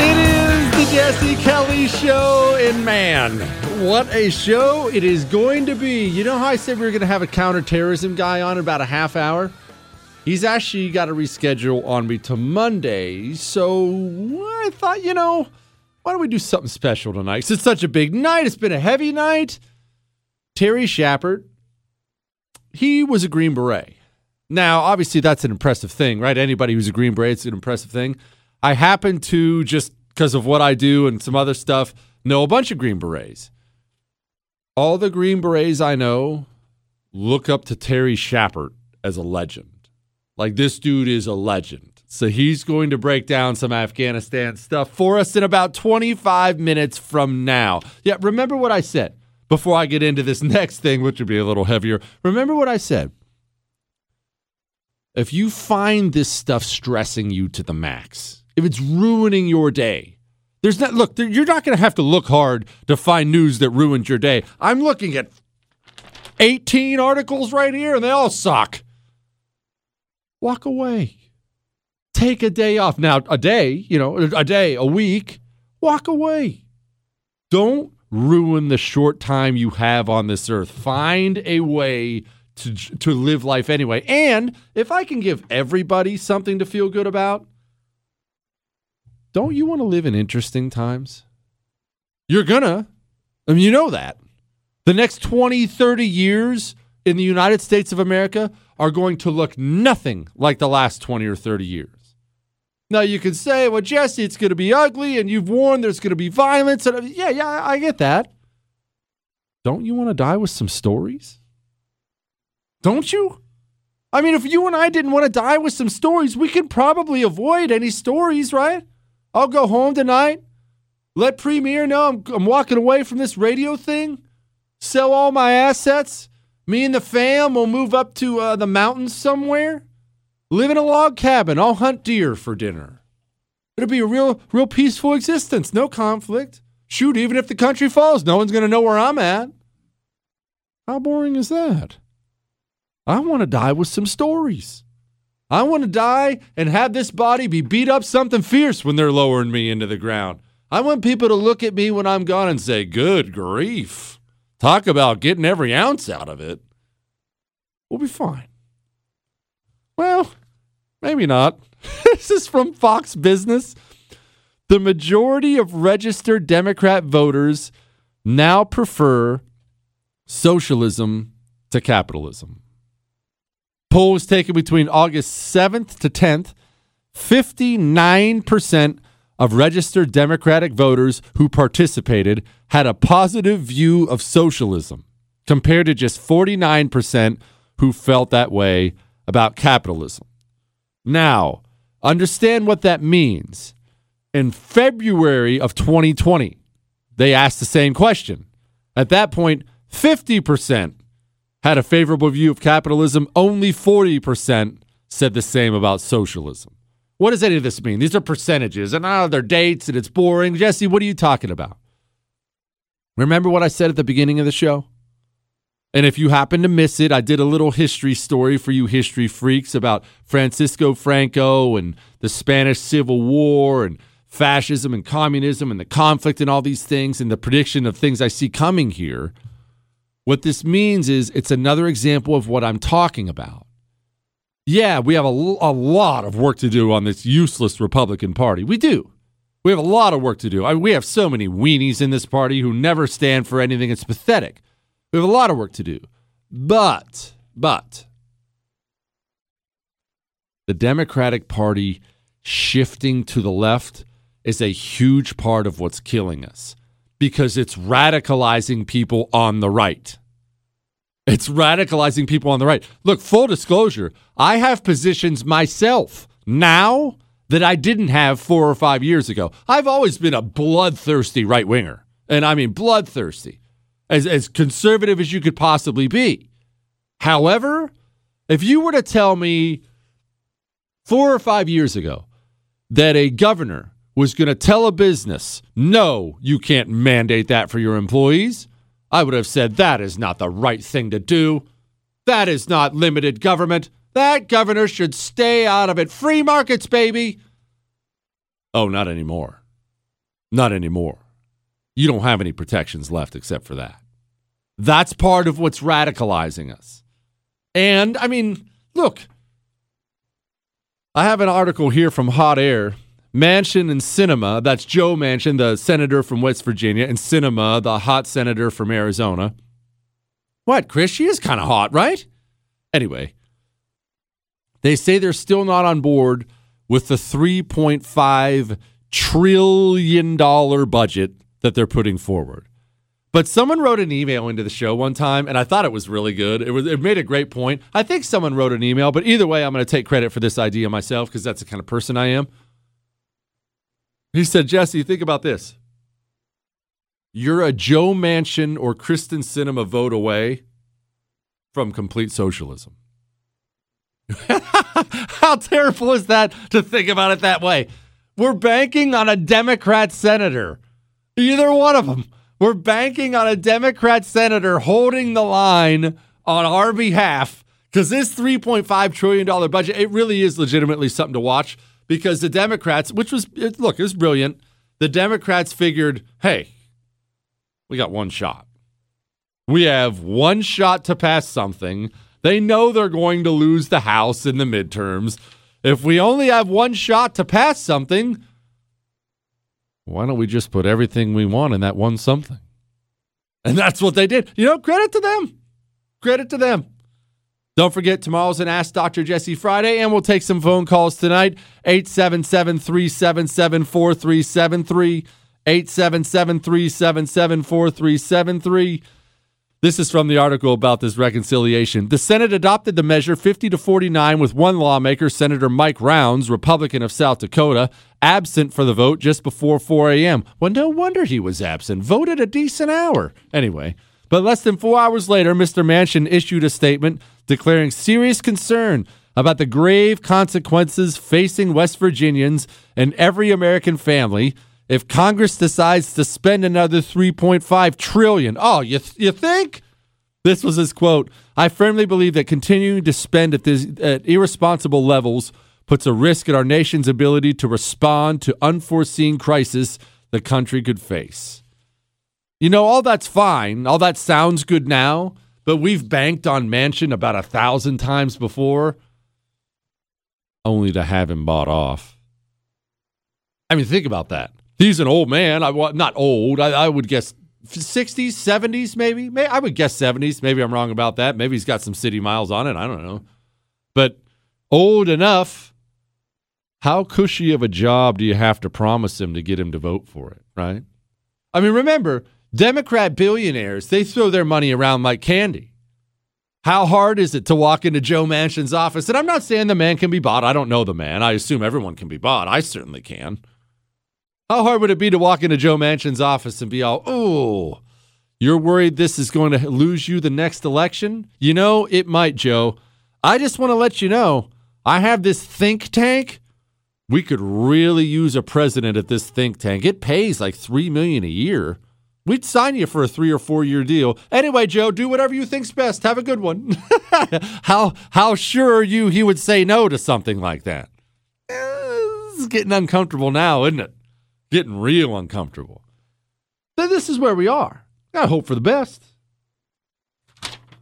It is the Jesse Kelly Show, and man, what a show it is going to be. You know how I said we were going to have a counterterrorism guy on in about a half hour? He's actually got a reschedule on me to Monday. So I thought, you know, why don't we do something special tonight? It's such a big night. It's been a heavy night. Terry Schappert, he was a Green Beret. Now, obviously, that's an impressive thing, right? Anybody who's a Green Beret, it's an impressive thing. I happen to, just because of what I do and some other stuff, know a bunch of Green Berets. All the Green Berets I know look up to Terry Schappert as a legend. Like this dude is a legend. So he's going to break down some Afghanistan stuff for us in about 25 minutes from now. Yeah, remember what I said before I get into this <laughs> next thing, which would be a little heavier. Remember what I said. If you find this stuff stressing you to the max, if it's ruining your day, there's not, look, you're not going to have to look hard to find news that ruins your day. I'm looking at 18 articles right here and they all suck walk away. Take a day off. Now, a day, you know, a day, a week, walk away. Don't ruin the short time you have on this earth. Find a way to, to live life anyway. And if I can give everybody something to feel good about, don't you want to live in interesting times? You're gonna. I mean, you know that. The next 20, 30 years in the United States of America are going to look nothing like the last 20 or 30 years. Now, you can say, well, Jesse, it's going to be ugly, and you've warned there's going to be violence. And yeah, yeah, I get that. Don't you want to die with some stories? Don't you? I mean, if you and I didn't want to die with some stories, we could probably avoid any stories, right? I'll go home tonight, let Premier know I'm, I'm walking away from this radio thing, sell all my assets, me and the fam will move up to uh, the mountains somewhere, live in a log cabin. I'll hunt deer for dinner. It'll be a real, real peaceful existence. No conflict. Shoot, even if the country falls, no one's going to know where I'm at. How boring is that? I want to die with some stories. I want to die and have this body be beat up something fierce when they're lowering me into the ground. I want people to look at me when I'm gone and say, Good grief. Talk about getting every ounce out of it. We'll be fine. Well, maybe not. <laughs> this is from Fox Business. The majority of registered Democrat voters now prefer socialism to capitalism. Poll was taken between August 7th to 10th. 59% of registered Democratic voters who participated had a positive view of socialism, compared to just 49% who felt that way about capitalism. Now, understand what that means. In February of 2020, they asked the same question. At that point, 50% had a favorable view of capitalism, only 40% said the same about socialism. What does any of this mean? These are percentages and oh, they're dates and it's boring. Jesse, what are you talking about? Remember what I said at the beginning of the show? And if you happen to miss it, I did a little history story for you history freaks about Francisco Franco and the Spanish Civil War and fascism and communism and the conflict and all these things and the prediction of things I see coming here. What this means is it's another example of what I'm talking about. Yeah, we have a, a lot of work to do on this useless Republican Party. We do. We have a lot of work to do. I we have so many weenies in this party who never stand for anything. It's pathetic. We have a lot of work to do. But, but, the Democratic Party shifting to the left is a huge part of what's killing us because it's radicalizing people on the right. It's radicalizing people on the right. Look, full disclosure, I have positions myself now that I didn't have four or five years ago. I've always been a bloodthirsty right winger. And I mean bloodthirsty as, as conservative as you could possibly be. However, if you were to tell me four or five years ago that a governor was going to tell a business, no, you can't mandate that for your employees, I would have said that is not the right thing to do. That is not limited government. That governor should stay out of it. Free markets, baby. Oh, not anymore. Not anymore you don't have any protections left except for that. That's part of what's radicalizing us. And I mean, look, I have an article here from Hot Air. Manchin and Sinema, that's Joe Manchin, the senator from West Virginia, and Sinema, the hot senator from Arizona. What, Chris? She is kind of hot, right? Anyway, they say they're still not on board with the $3.5 trillion budget that they're putting forward. But someone wrote an email into the show one time, and I thought it was really good. It was it made a great point. I think someone wrote an email, but either way, I'm going to take credit for this idea myself because that's the kind of person I am. He said, Jesse, think about this. You're a Joe Manchin or Kyrsten Sinema vote away from complete socialism. <laughs> How terrible is that to think about it that way? We're banking on a Democrat senator Either one of them. We're banking on a Democrat senator holding the line on our behalf because this $3.5 trillion budget, it really is legitimately something to watch because the Democrats, which was, look, it was brilliant. The Democrats figured, hey, we got one shot. We have one shot to pass something. They know they're going to lose the House in the midterms. If we only have one shot to pass something, why don't we just put everything we want in that one something? And that's what they did. You know, credit to them. Credit to them. Don't forget, tomorrow's an Ask Dr. Jesse Friday, and we'll take some phone calls tonight. 877 377 4373. 877 377 4373. This is from the article about this reconciliation. The Senate adopted the measure 50 to 49 with one lawmaker, Senator Mike Rounds, Republican of South Dakota, absent for the vote just before 4 a.m. Well, no wonder he was absent. Voted a decent hour. Anyway, but less than four hours later, Mr. Manchin issued a statement declaring serious concern about the grave consequences facing West Virginians and every American family if Congress decides to spend another 3.5 trillion. Oh, you th- you think? This was his quote. I firmly believe that continuing to spend at this at irresponsible levels puts a risk at our nation's ability to respond to unforeseen crisis the country could face. You know, all that's fine. All that sounds good now, but we've banked on Manchin about a thousand times before, only to have him bought off. I mean, think about that. He's an old man. I not old. I, I would guess 60s, 70s, maybe. May I would guess 70s. Maybe I'm wrong about that. Maybe he's got some city miles on it. I don't know. But old enough. How cushy of a job do you have to promise him to get him to vote for it, right? I mean, remember, Democrat billionaires, they throw their money around like candy. How hard is it to walk into Joe Manchin's office? And I'm not saying the man can be bought. I don't know the man. I assume everyone can be bought. I certainly can. How hard would it be to walk into Joe Manchin's office and be all, oh, you're worried this is going to lose you the next election? You know, it might, Joe. I just want to let you know I have this think tank. We could really use a president at this think tank. It pays like three million a year. We'd sign you for a three or four year deal. Anyway, Joe, do whatever you think's best. Have a good one. <laughs> how how sure are you he would say no to something like that? Eh, is getting uncomfortable now, isn't it? Getting real uncomfortable. Then this is where we are. I hope for the best.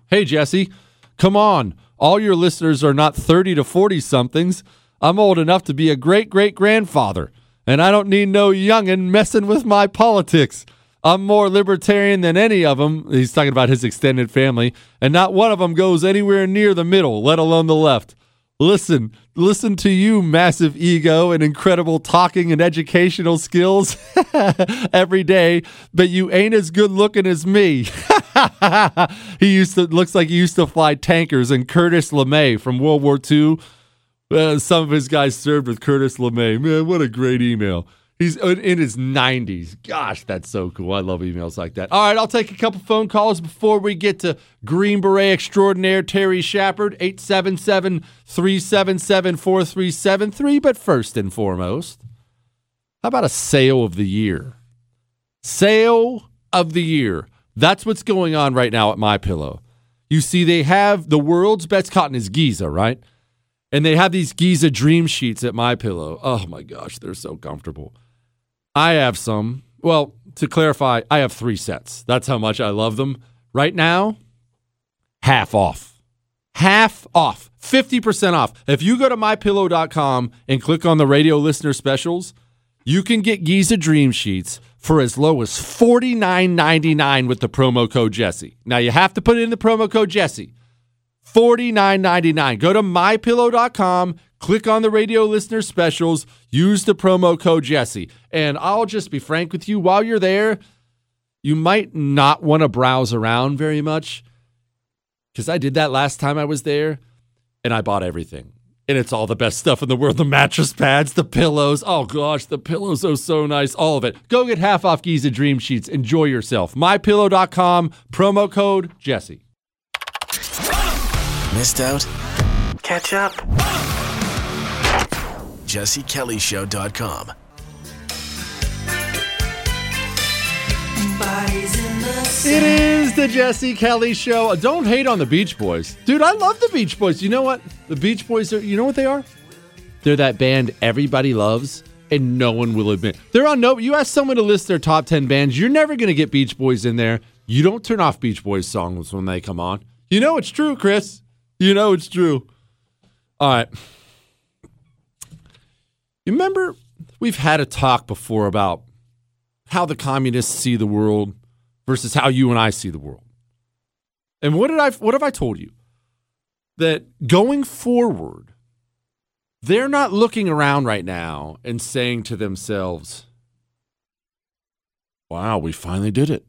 Hey, Jesse, come on. All your listeners are not 30 to 40 somethings. I'm old enough to be a great great grandfather, and I don't need no youngin' messing with my politics. I'm more libertarian than any of them. He's talking about his extended family, and not one of them goes anywhere near the middle, let alone the left. Listen, listen to you, massive ego and incredible talking and educational skills <laughs> every day, but you ain't as good looking as me. <laughs> he used to looks like he used to fly tankers and Curtis LeMay from World War II. Uh, some of his guys served with Curtis LeMay. Man, what a great email. He's in his 90s. Gosh, that's so cool. I love emails like that. All right, I'll take a couple phone calls before we get to Green Beret extraordinaire Terry Schappert, 877 377 4373. But first and foremost, how about a sale of the year? Sale of the year. That's what's going on right now at My Pillow. You see, they have the world's best cotton is Giza, right? And they have these Giza dream sheets at My Pillow. Oh my gosh, they're so comfortable. I have some. Well, to clarify, I have three sets. That's how much I love them. Right now, half off. Half off. 50% off. If you go to mypillow.com and click on the radio listener specials, you can get Giza Dream Sheets for as low as $49.99 with the promo code Jesse. Now you have to put in the promo code Jesse. $49.99. Go to mypillow.com, click on the radio listener specials, use the promo code Jesse. And I'll just be frank with you while you're there, you might not want to browse around very much because I did that last time I was there and I bought everything. And it's all the best stuff in the world the mattress pads, the pillows. Oh gosh, the pillows are so nice. All of it. Go get half off Giza Dream Sheets. Enjoy yourself. MyPillow.com, promo code Jesse. Missed out? Catch up. JesseKellyShow.com. It is the Jesse Kelly Show. Don't hate on the Beach Boys. Dude, I love the Beach Boys. You know what? The Beach Boys are, you know what they are? They're that band everybody loves and no one will admit. They're on no, you ask someone to list their top 10 bands, you're never going to get Beach Boys in there. You don't turn off Beach Boys songs when they come on. You know it's true, Chris. You know it's true. All right. You remember we've had a talk before about how the communists see the world versus how you and I see the world. And what did I what have I told you? That going forward, they're not looking around right now and saying to themselves, Wow, we finally did it.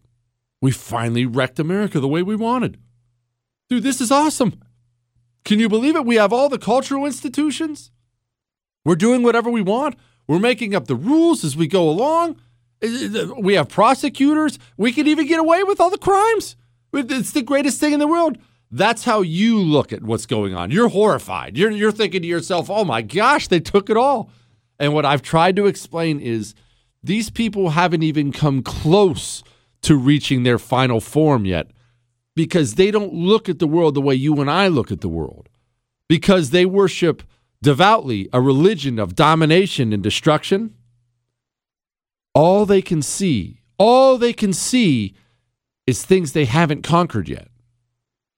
We finally wrecked America the way we wanted. Dude, this is awesome. Can you believe it? We have all the cultural institutions. We're doing whatever we want. We're making up the rules as we go along. Eh, eh, eh, we have prosecutors. We can even get away with all the crimes. It's the greatest thing in the world. That's how you look at what's going on. You're horrified. You're, you're thinking to yourself, oh my gosh, they took it all. And what I've tried to explain is these people haven't even come close to reaching their final form yet because they don't look at the world the way you and I look at the world. Because they worship devoutly a religion of domination and destruction all they can see, all they can see is things they haven't conquered yet.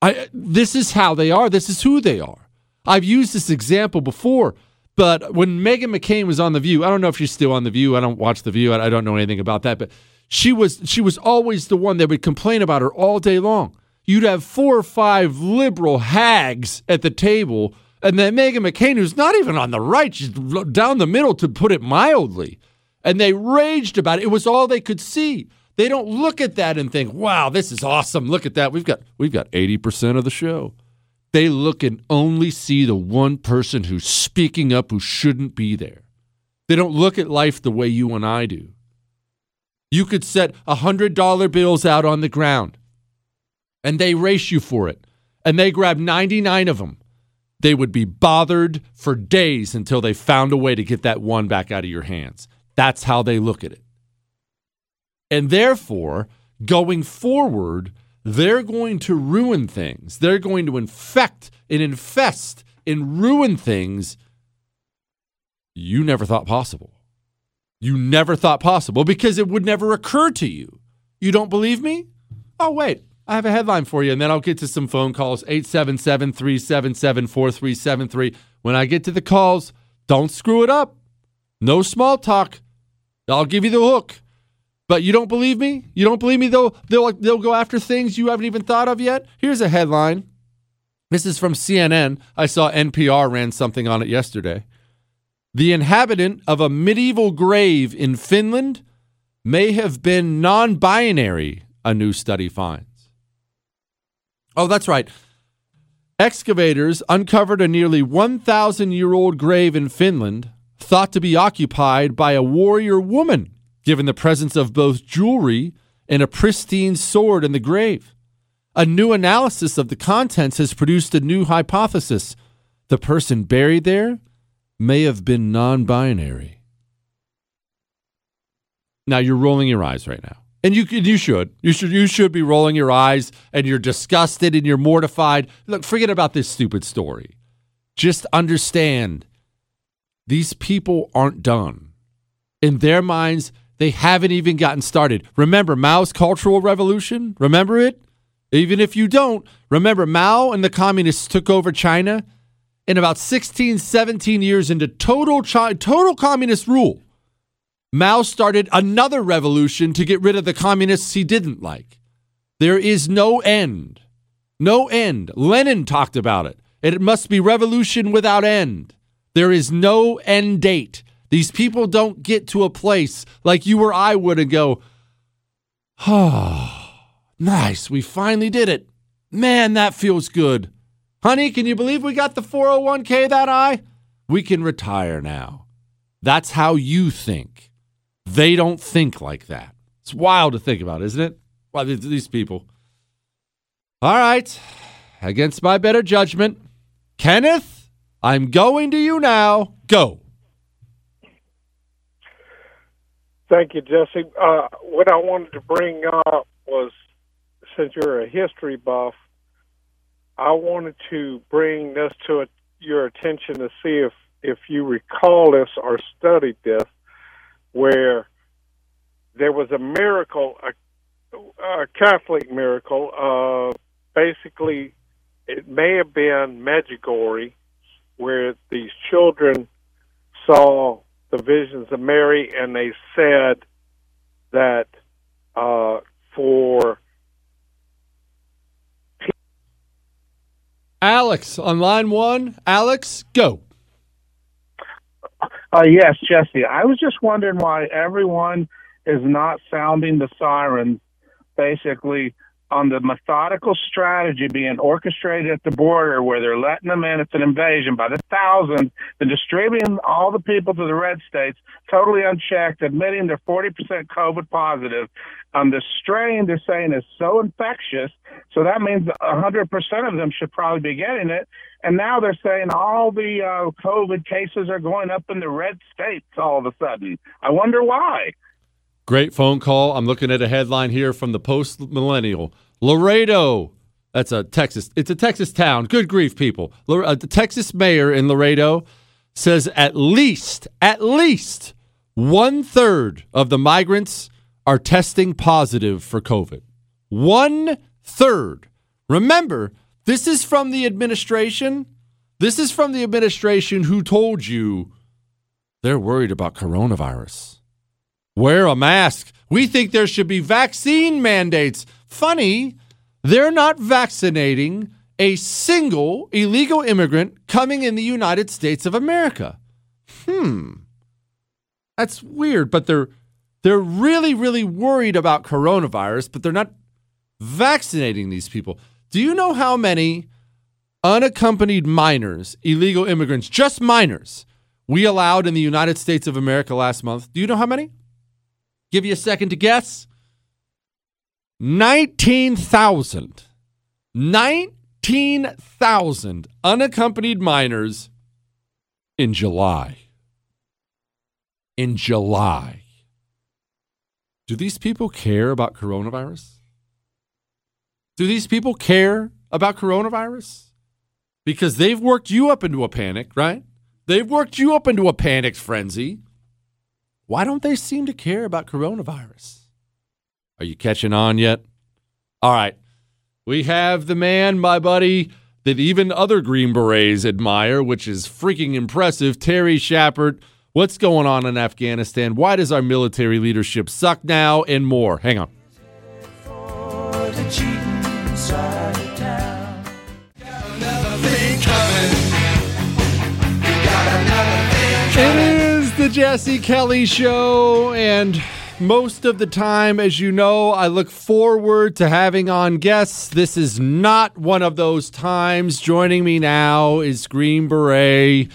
I, this is how they are. This is who they are. I've used this example before, but when Meghan McCain was on The View, I don't know if she's still on The View. I don't watch The View. I, I don't know anything about that, but she was she was always the one that would complain about her all day long. You'd have four or five liberal hags at the table, and then Meghan McCain, who's not even on the right, she's down the middle, to put it mildly and they raged about it. It was all they could see. They don't look at that and think, "Wow, this is awesome. Look at that. We've got we've got 80% of the show." They look and only see the one person who's speaking up who shouldn't be there. They don't look at life the way you and I do. You could set $100 bills out on the ground and they race you for it and they grab 99 of them. They would be bothered for days until they found a way to get that one back out of your hands. That's how they look at it. And therefore, going forward, they're going to ruin things. They're going to infect and infest and ruin things you never thought possible. You never thought possible because it would never occur to you. You don't believe me? Oh, wait. I have a headline for you, and then I'll get to some phone calls 877 377 4373. When I get to the calls, don't screw it up. No small talk. I'll give you the hook. But you don't believe me? You don't believe me? They'll, they'll, they'll go after things you haven't even thought of yet? Here's a headline. This is from CNN. I saw NPR ran something on it yesterday. The inhabitant of a medieval grave in Finland may have been non binary, a new study finds. Oh, that's right. Excavators uncovered a nearly 1,000 year old grave in Finland, thought to be occupied by a warrior woman, given the presence of both jewelry and a pristine sword in the grave. A new analysis of the contents has produced a new hypothesis. The person buried there may have been non binary. Now you're rolling your eyes right now. And you you should. You should you should be rolling your eyes and you're disgusted and you're mortified. Look, forget about this stupid story. Just understand these people aren't done. In their minds, they haven't even gotten started. Remember Mao's Cultural Revolution? Remember it? Even if you don't, remember Mao and the communists took over China in about 16, 17 years into total total communist rule. Mao started another revolution to get rid of the communists he didn't like. There is no end. No end. Lenin talked about it. It must be revolution without end. There is no end date. These people don't get to a place like you or I would and go, oh, nice. We finally did it. Man, that feels good. Honey, can you believe we got the 401k that I? We can retire now. That's how you think. They don't think like that. It's wild to think about, isn't it? Well, these people. All right. Against my better judgment, Kenneth, I'm going to you now. Go. Thank you, Jesse. Uh, what I wanted to bring up was since you're a history buff, I wanted to bring this to a, your attention to see if, if you recall this or studied this where there was a miracle, a, a Catholic miracle. Uh, basically, it may have been Medjugorje, where these children saw the visions of Mary, and they said that uh, for Alex on line one. Alex, go. Uh, yes, Jesse. I was just wondering why everyone is not sounding the sirens, basically on the methodical strategy being orchestrated at the border where they're letting them in. It's an invasion by the thousands. They're distributing all the people to the red states totally unchecked, admitting they're 40% COVID positive. Um, the strain they're saying is so infectious. So that means 100% of them should probably be getting it. And now they're saying all the uh, COVID cases are going up in the red states all of a sudden. I wonder why. Great phone call. I'm looking at a headline here from the Post Millennial. Laredo. That's a Texas. It's a Texas town. Good grief, people. Uh, the Texas mayor in Laredo says at least, at least one third of the migrants are testing positive for COVID. One third. Remember, this is from the administration. This is from the administration who told you they're worried about coronavirus. Wear a mask. We think there should be vaccine mandates. Funny, they're not vaccinating a single illegal immigrant coming in the United States of America. Hmm. That's weird, but they're they're really really worried about coronavirus, but they're not vaccinating these people. Do you know how many unaccompanied minors, illegal immigrants, just minors, we allowed in the United States of America last month? Do you know how many? Give you a second to guess. 19,000. 19,000 unaccompanied minors in July. In July. Do these people care about coronavirus? Do these people care about coronavirus? Because they've worked you up into a panic, right? They've worked you up into a panic frenzy. Why don't they seem to care about coronavirus? Are you catching on yet? All right. We have the man, my buddy, that even other Green Berets admire, which is freaking impressive, Terry Schappert. What's going on in Afghanistan? Why does our military leadership suck now? And more. Hang on. It is the Jesse Kelly Show, and most of the time, as you know, I look forward to having on guests. This is not one of those times. Joining me now is Green Beret,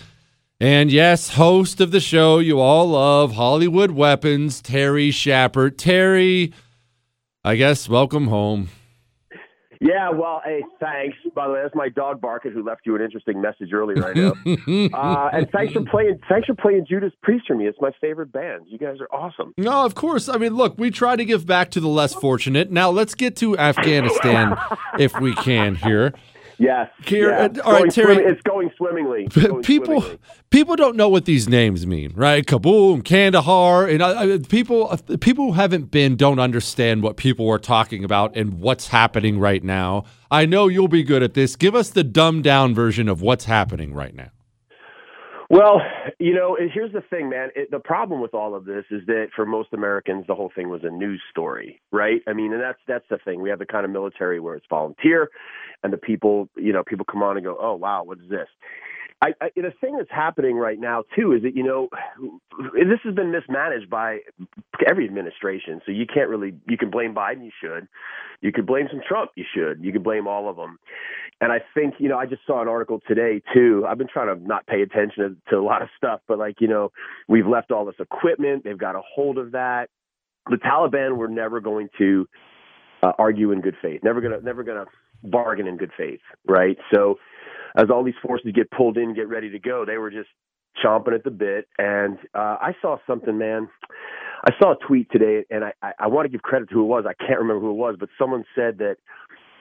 and yes, host of the show you all love, Hollywood Weapons, Terry Schappert. Terry, I guess welcome home. Yeah, well, hey, thanks. By the way, that's my dog barking who left you an interesting message earlier. I know. <laughs> uh, and thanks for playing. Thanks for playing Judas Priest for me. It's my favorite band. You guys are awesome. No, of course. I mean, look, we try to give back to the less fortunate. Now let's get to Afghanistan, if we can here. Yes. Here, yeah. uh, all right, Terry. swim- it's going swimmingly. It's going people swimmingly. people don't know what these names mean, right? Kabul, Kandahar, and uh, people uh, people who haven't been don't understand what people are talking about and what's happening right now. I know you'll be good at this. Give us the dumbed down version of what's happening right now. Well, you know, here's the thing, man. It, the problem with all of this is that for most Americans, the whole thing was a news story, right? I mean, and that's that's the thing. We have the kind of military where it's volunteer, and the people, you know, people come on and go, "Oh, wow, what is this?" I, I, the thing that's happening right now too is that you know this has been mismanaged by every administration. So you can't really you can blame Biden, you should. You could blame some Trump, you should. You could blame all of them. And I think you know I just saw an article today too. I've been trying to not pay attention to, to a lot of stuff, but like you know we've left all this equipment. They've got a hold of that. The Taliban were never going to uh, argue in good faith. Never gonna never gonna bargain in good faith, right? So as all these forces get pulled in, get ready to go, they were just chomping at the bit. And uh, I saw something, man. I saw a tweet today, and I, I, I want to give credit to who it was. I can't remember who it was, but someone said that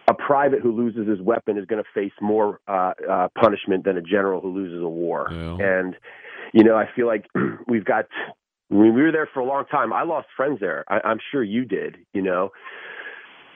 a private who loses his weapon is going to face more uh, uh, punishment than a general who loses a war. Yeah. And you know, I feel like <clears throat> we've got. I mean, we were there for a long time. I lost friends there. I, I'm sure you did. You know,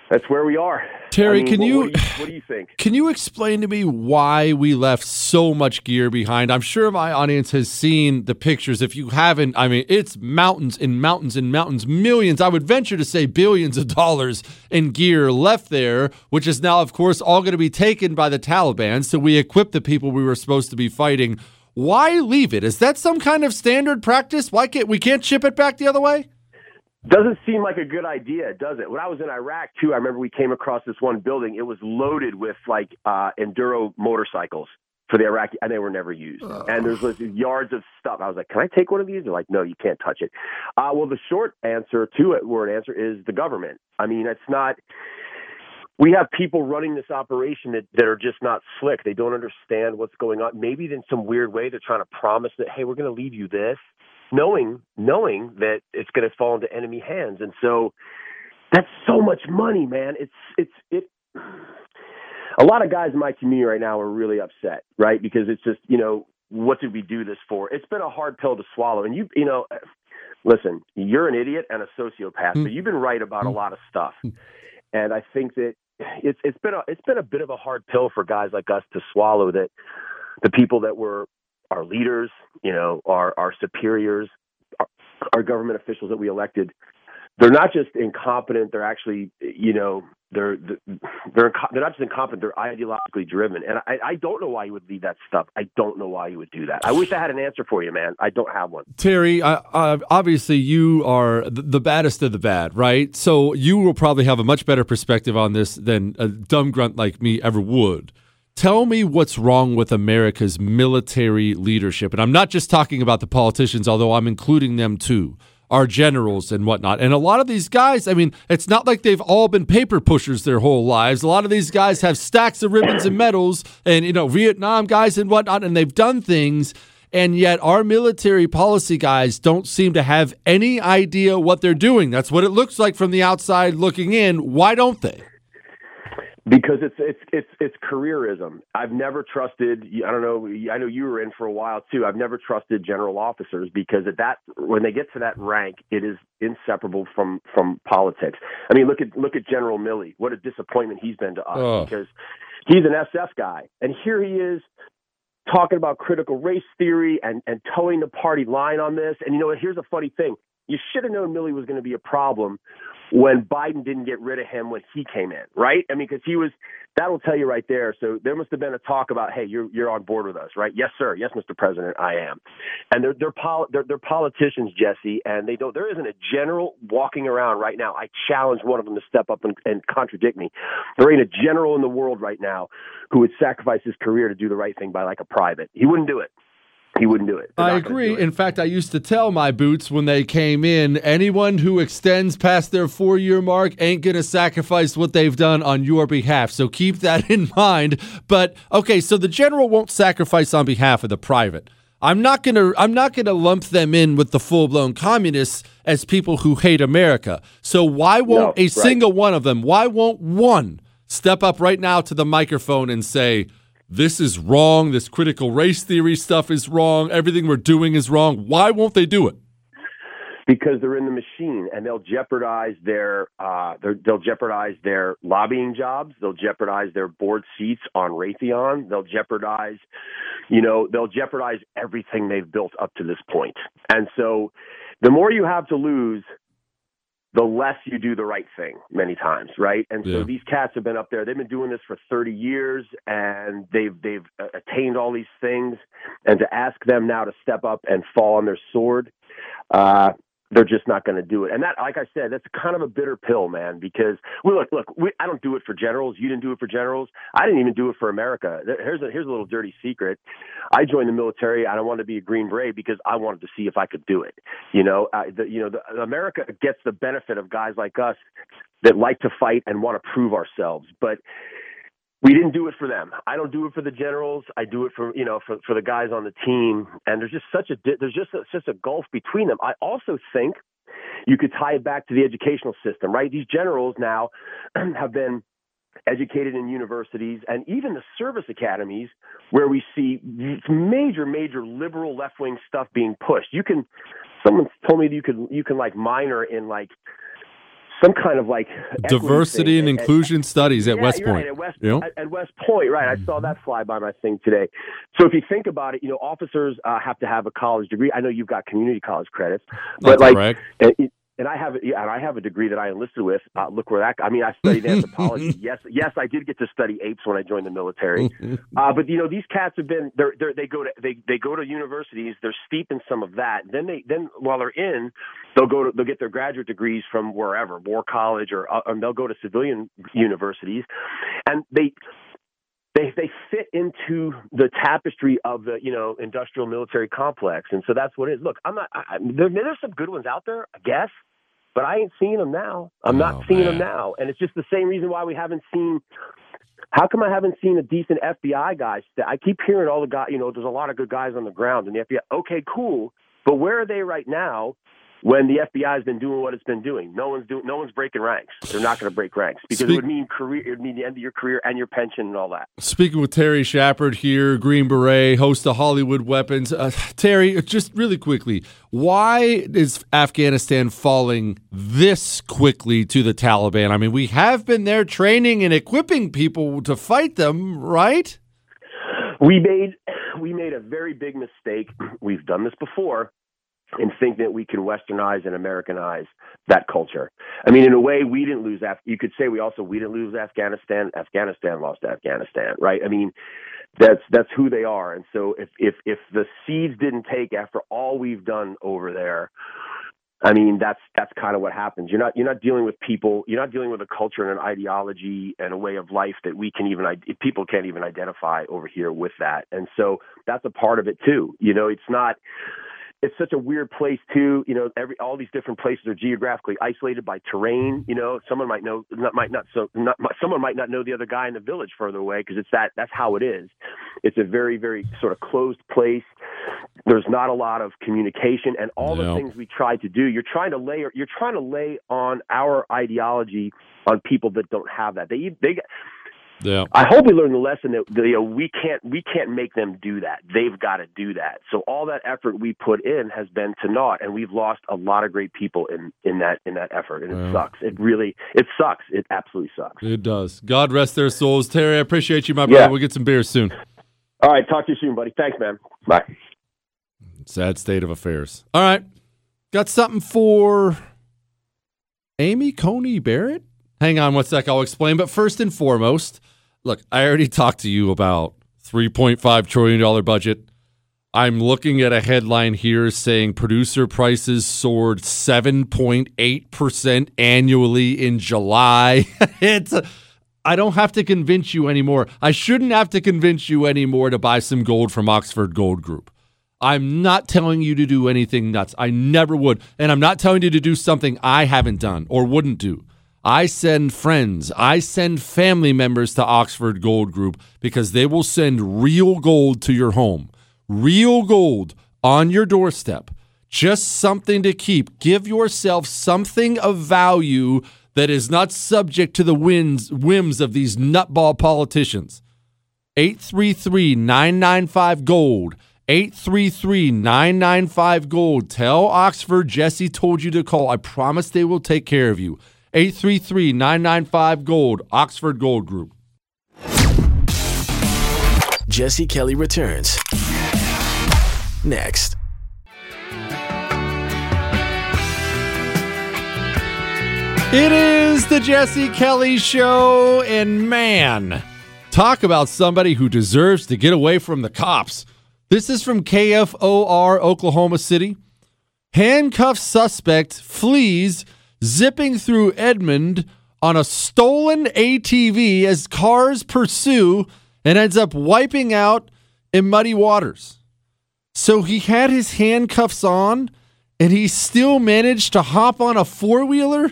that's where we are. Terry, I mean, can what, you- What do you, what do you think? <laughs> Can you explain to me why we left so much gear behind? I'm sure my audience has seen the pictures. If you haven't, I mean, it's mountains and mountains and mountains, millions, I would venture to say billions of dollars in gear left there, which is now, of course, all going to be taken by the Taliban. So we equip the people we were supposed to be fighting. Why leave it? Is that some kind of standard practice? Why can't we can't ship it back the other way? Doesn't seem like a good idea, does it? When I was in Iraq too, I remember we came across this one building. It was loaded with like uh enduro motorcycles for the Iraqi, and they were never used. And there's like, yards of stuff. I was like, "Can I take one of these?" They're like, "No, you can't touch it." Uh, well, the short answer to it, word answer, is the government. I mean, it's not. We have people running this operation that, that are just not slick. They don't understand what's going on. Maybe in some weird way they're trying to promise that, hey, we're going to leave you this, knowing knowing that it's going to fall into enemy hands. And so that's so much money, man. It's it's it. A lot of guys in my community right now are really upset, right? Because it's just you know what did we do this for? It's been a hard pill to swallow, and you you know. Listen, you're an idiot and a sociopath, hmm. but you've been right about a hmm. lot of stuff. Hmm. And I think that it's it's been a it's been a bit of a hard pill for guys like us to swallow that the people that were our leaders, you know, our our superiors, our, our government officials that we elected, they're not just incompetent. They're actually, you know, they're they're they're not just incompetent. They're ideologically driven, and I, I don't know why you would leave that stuff. I don't know why you would do that. I wish I had an answer for you, man. I don't have one. Terry, uh, uh, obviously you are the baddest of the bad, right? So you will probably have a much better perspective on this than a dumb grunt like me ever would. Tell me what's wrong with America's military leadership. And I'm not just talking about the politicians, although I'm including them too, our generals and whatnot. And a lot of these guys, I mean, it's not like they've all been paper pushers their whole lives. A lot of these guys have stacks of ribbons and medals and, you know, Vietnam guys and whatnot, and they've done things And yet, our military policy guys don't seem to have any idea what they're doing. That's what it looks like from the outside looking in. Why don't they? Because it's it's it's it's careerism. I've never trusted. I don't know. I know you were in for a while too. I've never trusted general officers because at that when they get to that rank, it is inseparable from from politics. I mean, look at look at General Milley. What a disappointment he's been to us oh. because he's an SF guy, and here he is talking about critical race theory and and toeing the party line on this. And you know, what, here's a funny thing. You should have known Milley was going to be a problem when Biden didn't get rid of him when he came in, right? I mean, because he was that'll tell you right there. So there must have been a talk about, hey, you're you're on board with us, right? Yes, sir. Yes, Mr. President, I am. And they're they're, pol- they're, they're politicians, Jesse, and they don't. There isn't a general walking around right now. I challenge one of them to step up and, and contradict me. There ain't a general in the world right now who would sacrifice his career to do the right thing by like a private. He wouldn't do it he wouldn't do it. They're I agree. In fact, I used to tell my boots when they came in anyone who extends past their four year mark ain't going to sacrifice what they've done on your behalf. So keep that <laughs> in mind. But okay, so the general won't sacrifice on behalf of the private. I'm not going to I'm not going to lump them in with the full-blown communists as people who hate America. So why won't no, a right. single one of them, why won't one step up right now to the microphone and say, this is wrong. This critical race theory stuff is wrong. Everything we're doing is wrong. Why won't they do it? Because they're in the machine, and they'll jeopardize their uh, they'll jeopardize their lobbying jobs. They'll jeopardize their board seats on Raytheon. They'll jeopardize, you know, they'll jeopardize everything they've built up to this point. And so, the more you have to lose, the less you do the right thing many times, right? And so yeah. these cats have been up there. They've been doing this for 30 years, and they've they've uh, attained all these things. And to ask them now to step up and fall on their sword, uh, they're just not going to do it. And that, like I said, that's kind of a bitter pill, man. Because we look, look, we, I don't do it for generals. You didn't do it for generals. I didn't even do it for America. Here's a here's a little dirty secret. I joined the military I wanted to be a Green Beret because I wanted to see if I could do it. You know, uh, the, you know, the, America gets the benefit of guys like us that like to fight and want to prove ourselves, but we didn't do it for them. I don't do it for the generals. I do it for you know for for the guys on the team. And there's just such a there's just a, just a gulf between them. I also think you could tie it back to the educational system, right? These generals now <clears throat> have been educated in universities and even the service academies where we see major major liberal left wing stuff being pushed. You can someone told me that you could you can like minor in like some kind of like diversity and inclusion studies at yeah, West Point. Right, at West, you know? at, at, West Point, right? I saw that fly by my thing today. So if you think about it, you know, officers uh, have to have a college degree. I know you've got community college credits, but That's like, and I have yeah, and I have a degree that I enlisted with. Uh, look where that. I mean, I studied <laughs> anthropology. yes, yes, I did get to study apes when I joined the military. <laughs> Uh, but you know, these cats have been they're, they're, they go to they they go to universities. They're steep in some of that. Then they then while they're in, they'll go to they'll get their graduate degrees from wherever, War College, or, uh, or they'll go to civilian universities, and they they they fit into the tapestry of the you know industrial military complex, and so that's what it is. Look, I'm not. I, there, there's some good ones out there, I guess, but I ain't seeing them now. I'm oh, not seeing man. them now, and it's just the same reason why we haven't seen. How come I haven't seen a decent FBI guy? I keep hearing all the guys. You know, there's a lot of good guys on the ground in the FBI. Okay, cool, but where are they right now? When the FBI has been doing what it's been doing. No one's doing. No one's breaking ranks. They're not going to break ranks because Speak- it would mean career. It would mean the end of your career and your pension and all that. Speaking with Terry Schappert here, Green Beret, host of Hollywood Weapons. Uh, Terry, just really quickly, why is Afghanistan falling this quickly to the Taliban? I mean, we have been there training and equipping people to fight them, right? We made we made a very big mistake. We've done this before and think that we can westernize and Americanize that culture. I mean, in a way, we didn't lose. Af- you could say we also we didn't lose Afghanistan. Afghanistan lost Afghanistan, right? I mean, that's that's who they are. And so if if if the seeds didn't take after all we've done over there, I mean, that's that's kind of what happens. You're not you're not dealing with people. You're not dealing with a culture and an ideology and a way of life that we can even people can't even identify over here with that. And so that's a part of it too. You know, it's not it's such a weird place too. You know, every all these different places are geographically isolated by terrain. You know, someone might know, not, might not so, not, someone might not know the other guy in the village further away because it's that. That's how it is. It's a very, very sort of closed place. There's not a lot of communication, and all the things we try to do. You're trying to lay, you're trying to lay on our ideology on people that don't have that. They, they yeah. I hope we learn the lesson that you know, we can't we can't make them do that. They've got to do that. So all that effort we put in has been to naught, and we've lost a lot of great people in in that in that effort, and it sucks. It really it sucks. It absolutely sucks. It does. God rest their souls, Terry. I appreciate you, my brother. Yeah. We'll get some beers soon. All right, talk to you soon, buddy. Thanks, man. Bye. Sad state of affairs. All right, got something for Amy Coney Barrett. Hang on one sec, I'll explain. But first and foremost, look, I already talked to you about $3.5 trillion budget. I'm looking at a headline here saying producer prices soared 7.8% annually in July. <laughs> it's I don't have to convince you anymore. I shouldn't have to convince you anymore to buy some gold from Oxford Gold Group. I'm not telling you to do anything nuts. I never would. And I'm not telling you to do something I haven't done or wouldn't do. I send friends, I send family members to Oxford Gold Group because they will send real gold to your home. Real gold on your doorstep. Just something to keep. Give yourself something of value that is not subject to the whims, whims of these nutball politicians. 833 995 Gold. 833 995 Gold. Tell Oxford Jesse told you to call. I promise they will take care of you. 833 995 Gold, Oxford Gold Group. Jesse Kelly returns. Next. It is the Jesse Kelly Show, and man, talk about somebody who deserves to get away from the cops. This is from KFOR, Oklahoma City. Handcuffed suspect flees zipping through Edmond on a stolen ATV as cars pursue and ends up wiping out in muddy waters. So he had his handcuffs on and he still managed to hop on a four wheeler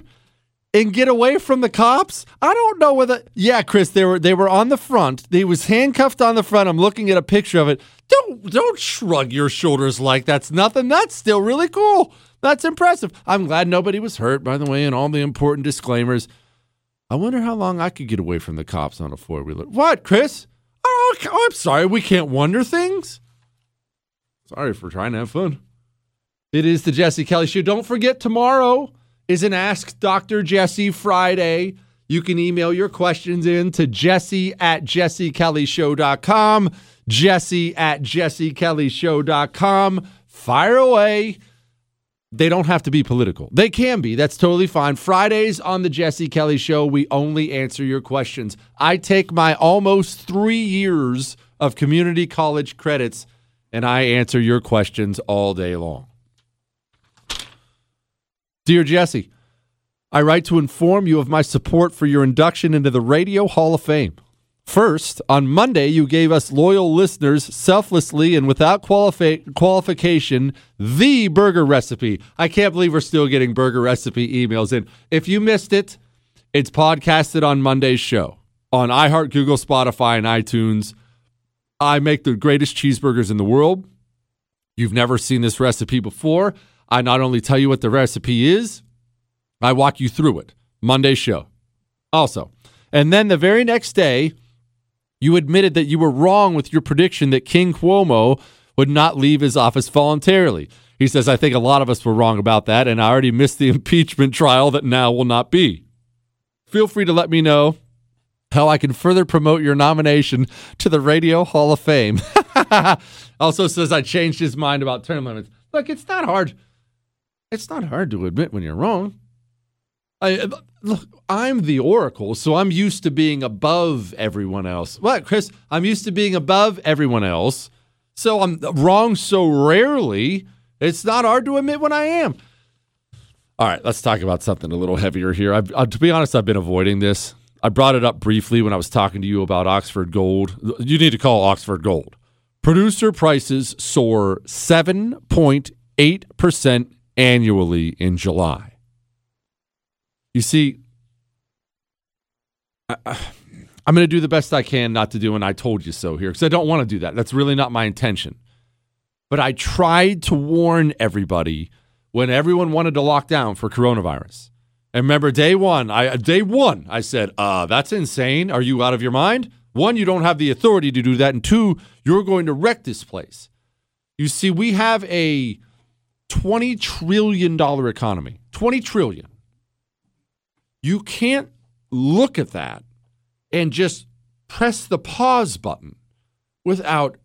and get away from the cops? I don't know whether Yeah, Chris, they were they were on the front. He was handcuffed on the front. I'm looking at a picture of it. Don't don't shrug your shoulders like that's nothing. That's still really cool. That's impressive. I'm glad nobody was hurt, by the way, and all the important disclaimers. I wonder how long I could get away from the cops on a four wheeler. What, Chris? Oh, I'm sorry. We can't wonder things. Sorry for trying to have fun. It is the Jesse Kelly Show. Don't forget, tomorrow is an Ask Dr. Jesse Friday. You can email your questions in to jesse at jessekellyshow.com. Jesse at jessekellyshow.com. Fire away. They don't have to be political. They can be. That's totally fine. Fridays on the Jesse Kelly Show, we only answer your questions. I take my almost three years of community college credits and I answer your questions all day long. Dear Jesse, I write to inform you of my support for your induction into the Radio Hall of Fame. First, on Monday, you gave us loyal listeners selflessly and without qualifi- qualification the burger recipe. I can't believe we're still getting burger recipe emails in. If you missed it, it's podcasted on Monday's show on iHeart, Google, Spotify, and iTunes. I make the greatest cheeseburgers in the world. You've never seen this recipe before. I not only tell you what the recipe is, I walk you through it. Monday show. Also, and then the very next day, you admitted that you were wrong with your prediction that King Cuomo would not leave his office voluntarily. He says, I think a lot of us were wrong about that, and I already missed the <laughs> impeachment trial that now will not be. Feel free to let me know how I can further promote your nomination to the Radio Hall of Fame. <laughs> also says I changed his mind about term limits. Look, it's not hard. It's not hard to admit when you're wrong. I, look, I'm the oracle, so I'm used to being above everyone else. What, Chris? I'm used to being above everyone else, so I'm wrong so rarely. It's not hard to admit when I am. All right, let's talk about something a little heavier here. I've, uh, to be honest, I've been avoiding this. I brought it up briefly when I was talking to you about Oxford Gold. You need to call Oxford Gold. Producer prices soar 7.8 8% annually in July. You see, I, am going to do the best I can not to do an I told you so here because I don't want to do that. That's really not my intention. But I tried to warn everybody when everyone wanted to lock down for coronavirus. And remember, day one, I day one, I said, uh, that's insane. Are you out of your mind? One, you don't have the authority to do that. And two, you're going to wreck this place. You see, we have a $20 trillion economy. 20 trillion. You can't look at that and just press the pause button without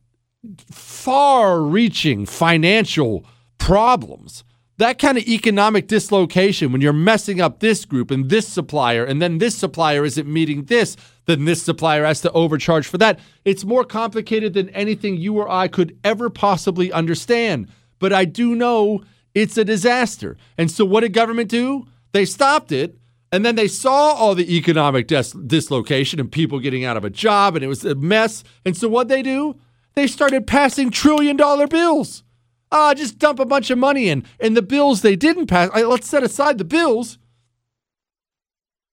far reaching financial problems. That kind of economic dislocation when you're messing up this group and this supplier, and then this supplier isn't meeting this, then this supplier has to overcharge for that. It's more complicated than anything you or I could ever possibly understand. But I do know it's a disaster. And so, what did government do? They stopped it and then they saw all the economic dis- dislocation and people getting out of a job, and it was a mess. And so what they do? They started passing trillion dollar bills. Ah, just dump a bunch of money in. And the bills they didn't pass, let's set aside the bills.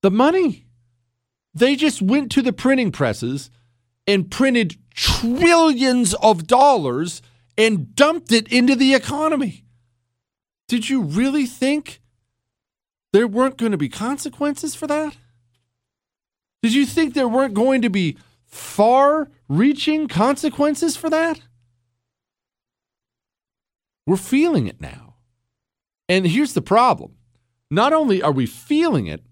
The money. They just went to the printing presses and printed trillions of dollars and dumped it into the economy. Did you really think there weren't going to be consequences for that? Did you think there weren't going to be far reaching consequences for that? We're feeling it now. And here's the problem not only are we feeling it,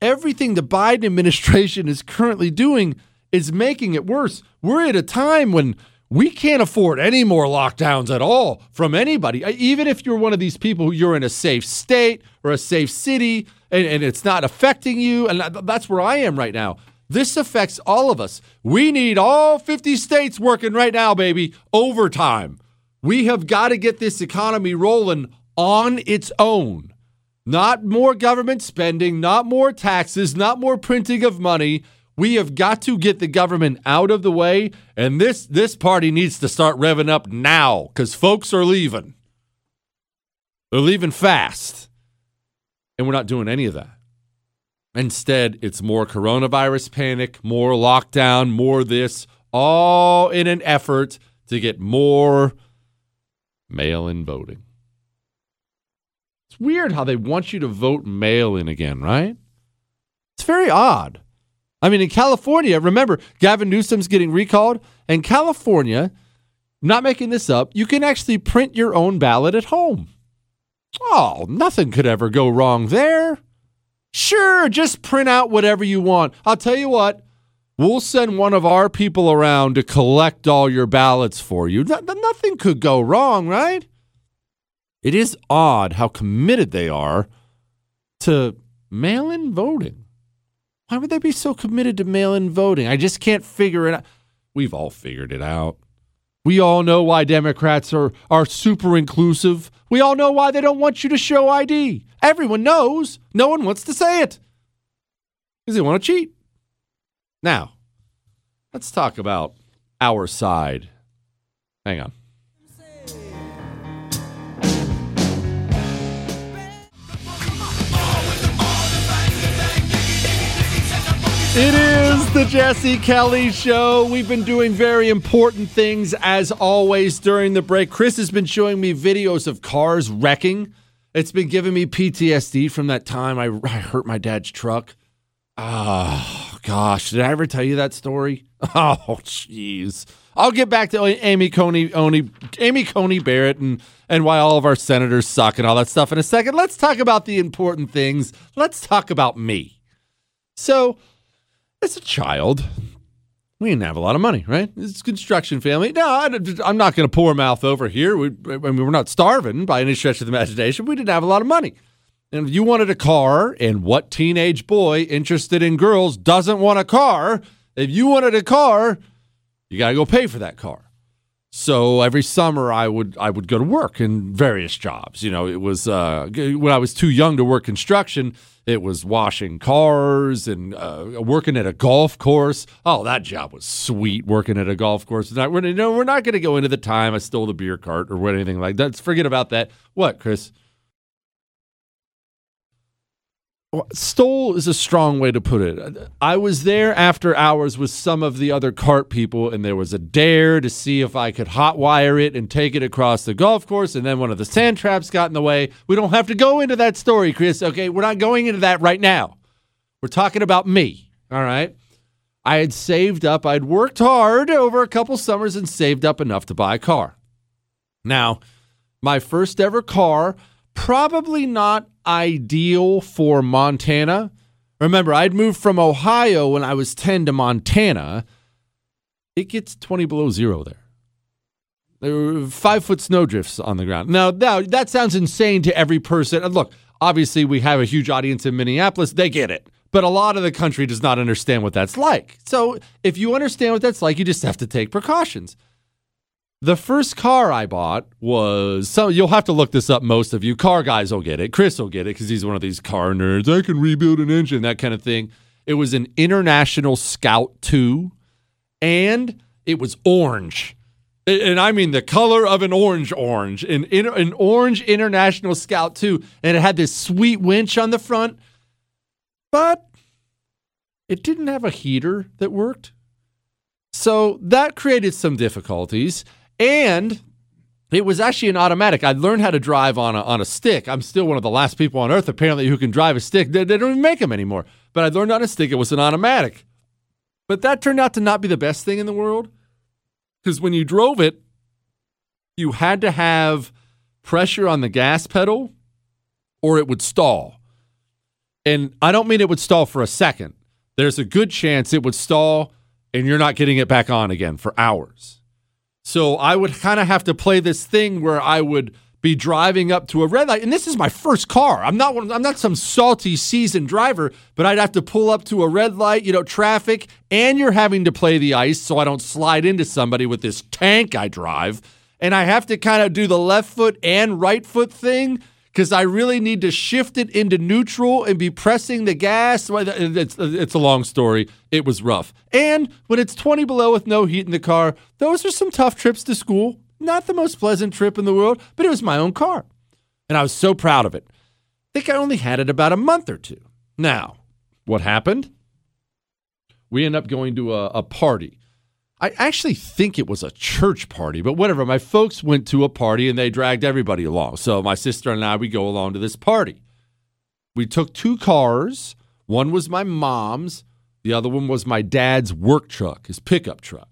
everything the Biden administration is currently doing is making it worse. We're at a time when we can't afford any more lockdowns at all from anybody. Even if you're one of these people, you're in a safe state or a safe city and, and it's not affecting you. And that's where I am right now. This affects all of us. We need all 50 states working right now, baby, overtime. We have got to get this economy rolling on its own. Not more government spending, not more taxes, not more printing of money. We have got to get the government out of the way, and this this party needs to start revving up now because folks are leaving. They're leaving fast, and we're not doing any of that. Instead, it's more coronavirus panic, more lockdown, more this, all in an effort to get more mail-in voting. It's weird how they want you to vote mail-in again, right? It's very odd. I mean, in California, remember, Gavin Newsom's getting recalled. And California, I'm not making this up, you can actually print your own ballot at home. Oh, nothing could ever go wrong there. Sure, just print out whatever you want. I'll tell you what, we'll send one of our people around to collect all your ballots for you. nothing could go wrong, right? It is odd how committed they are to mail in voting. Why would they be so committed to mail in voting? I just can't figure it out. We've all figured it out. We all know why Democrats are, are super inclusive. We all know why they don't want you to show ID. Everyone knows. No one wants to say it because they want to cheat. Now, let's talk about our side. Hang on. It is the Jesse Kelly Show. We've been doing very important things as always during the break. Chris has been showing me videos of cars wrecking. It's been giving me PTSD from that time I, I hurt my dad's truck. Oh, gosh. Did I ever tell you that story? <laughs> Oh, jeez. I'll get back to Amy Coney, Amy Coney Barrett and, and why all of our senators suck and all that stuff in a second. Let's talk about the important things. Let's talk about me. So, as a child, we didn't have a lot of money, right? It's construction family. No, I'm not going to pour mouth over here. We, I mean, we're not starving by any stretch of the imagination. We didn't have a lot of money. And if you wanted a car, and what teenage boy interested in girls doesn't want a car? If you wanted a car, you got to go pay for that car. So every summer I would I would go to work in various jobs. You know, it was uh, when I was too young to work construction. It was washing cars and uh, working at a golf course. Oh, that job was sweet. Working at a golf course. Not, we're, no, we're not going to go into the time I stole the beer cart or what anything like that. Let's Forget about that. What, Chris? Stole is a strong way to put it. I was there after hours with some of the other cart people, and there was a dare to see if I could hotwire it and take it across the golf course. And then one of the sand traps got in the way. We don't have to go into that story, Chris. Okay, we're not going into that right now. We're talking about me. All right. I had saved up, I'd worked hard over a couple summers and saved up enough to buy a car. Now, my first ever car probably not ideal for Montana. Remember, I'd moved from Ohio when I was 10 to Montana. It gets 20 below zero there. There were five foot snowdrifts on the ground. Now, now, that sounds insane to every person. And look, obviously, we have a huge audience in Minneapolis. They get it. But a lot of the country does not understand what that's like. So if you understand what that's like, you just have to take precautions. The first car I bought was so you'll have to look this up. Most of you car guys will get it. Chris will get it because he's one of these car nerds. I can rebuild an engine, that kind of thing. It was an International Scout 2, and it was orange. And I mean the color of an orange orange, an, an orange International Scout 2. And it had this sweet winch on the front, but it didn't have a heater that worked. So that created some difficulties. And it was actually an automatic. I'd learned how to drive on a, on a stick. I'm still one of the last people on earth, apparently, who can drive a stick. They, they don't even make them anymore. But I learned on a stick. It was an automatic. But that turned out to not be the best thing in the world because when you drove it, you had to have pressure on the gas pedal or it would stall. And I don't mean it would stall for a second. There's a good chance it would stall and you're not getting it back on again for hours. So I would kind of have to play this thing where I would be driving up to a red light, and this is my first car. I'm not one, I'm not some salty seasoned driver, but I'd have to pull up to a red light, you know, traffic, and you're having to play the ice so I don't slide into somebody with this tank I drive, and I have to kind of do the left foot and right foot thing because I really need to shift it into neutral and be pressing the gas. It's, uh, it's a long story. It was rough. And when it's 20 below with no heat in the car, those are some tough trips to school. Not the most pleasant trip in the world, but it was my own car. And I was so proud of it. I think I only had it about a month or two. Now, what happened? We end up going to a, a party I actually think it was a church party, but whatever. My folks went to a party and they dragged everybody along. So my sister and I, we go along to this party. We took two cars. One was my mom's, the other one was my dad's work truck, his pickup truck.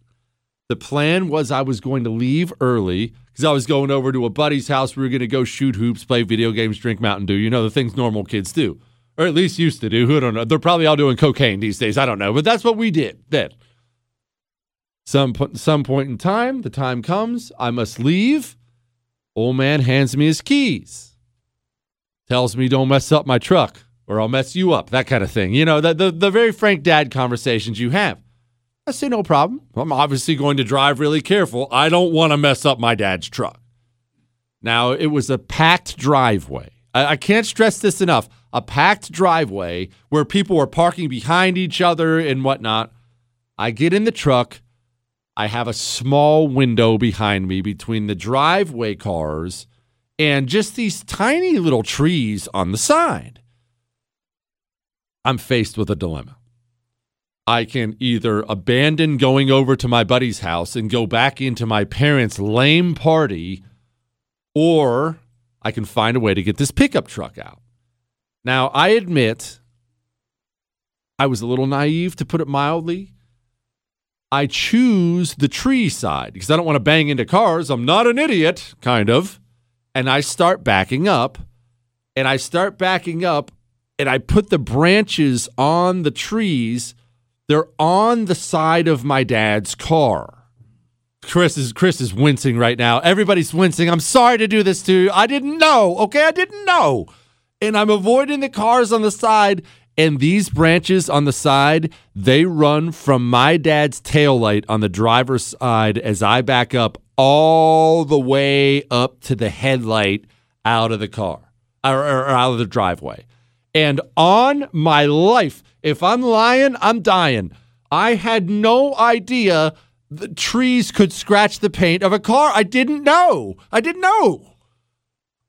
The plan was I was going to leave early because I was going over to a buddy's house. We were going to go shoot hoops, play video games, drink Mountain Dew. You know, the things normal kids do, or at least used to do. Who don't know? They're probably all doing cocaine these days. I don't know. But that's what we did then. Some some point in time, the time comes, I must leave. Old man hands me his keys. Tells me don't mess up my truck or I'll mess you up, that kind of thing. You know, the, the, the very frank dad conversations you have. I say, no problem. I'm obviously going to drive really careful. I don't want to mess up my dad's truck. Now, it was a packed driveway. I, I can't stress this enough. A packed driveway where people were parking behind each other and whatnot. I get in the truck. I have a small window behind me between the driveway cars and just these tiny little trees on the side. I'm faced with a dilemma. I can either abandon going over to my buddy's house and go back into my parents' lame party, or I can find a way to get this pickup truck out. Now, I admit I was a little naive, to put it mildly. I choose the tree side because I don't want to bang into cars. I'm not an idiot, kind of. And I start backing up and I start backing up and I put the branches on the trees. They're on the side of my dad's car. Chris is Chris is wincing right now. Everybody's wincing. I'm sorry to do this to you. I didn't know. Okay, I didn't know. And I'm avoiding the cars on the side And these branches on the side, they run from my dad's taillight on the driver's side as I back up all the way up to the headlight out of the car or, or out of the driveway. And on my life, if I'm lying, I'm dying. I had no idea the trees could scratch the paint of a car. I didn't know. I didn't know.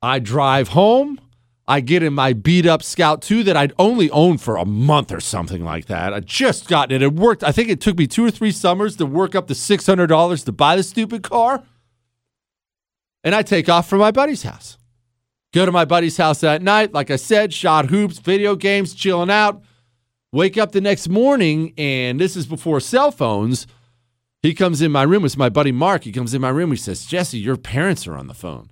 I drive home. I get in my beat up Scout 2 that I'd only owned for a month or something like that. I just got it. It worked. I think it took me two or three summers to work up the $600 to buy the stupid car. And I take off from my buddy's house. Go to my buddy's house that night. Like I said, shot hoops, video games, chilling out. Wake up the next morning, and this is before cell phones. He comes in my room. It's my buddy Mark. He comes in my room. He says, Jesse, your parents are on the phone.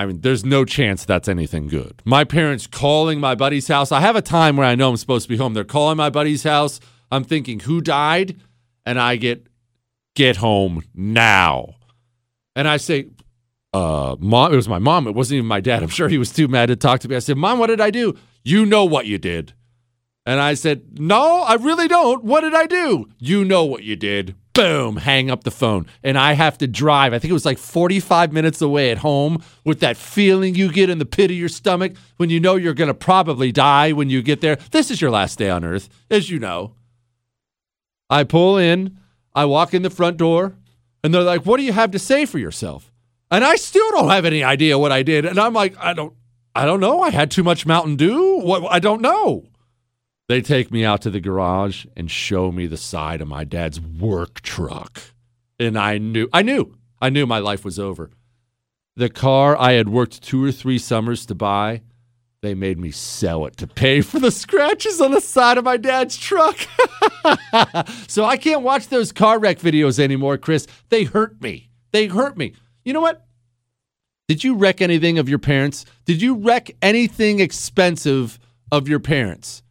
I mean, there's no chance that's anything good. My parents calling my buddy's house. I have a time where I know I'm supposed to be home. They're calling my buddy's house. I'm thinking, who died? And I get, get home now. And I say, uh, mom, it was my mom. It wasn't even my dad. I'm sure he was too mad to talk to me. I said, Mom, what did I do? You know what you did. And I said, No, I really don't. What did I do? You know what you did boom, hang up the phone. And I have to drive. I think it was like 45 minutes away at home with that feeling you get in the pit of your stomach when you know you're going to probably die when you get there. This is your last day on earth, as you know. I pull in, I walk in the front door, and they're like, What do you have to say for yourself? And I still don't have any idea what I did. And I'm like, I don't. I don't know. I had too much Mountain Dew. What I don't know. They take me out to the garage and show me the side of my dad's work truck. And I knew, I knew, I knew my life was over. The car I had worked two or three summers to buy, they made me sell it to pay for the scratches on the side of my dad's truck. <laughs> so I can't watch those car wreck videos anymore, Chris. They hurt me. They hurt me. You know what? Did you wreck anything of your parents? Did you wreck anything expensive of your parents?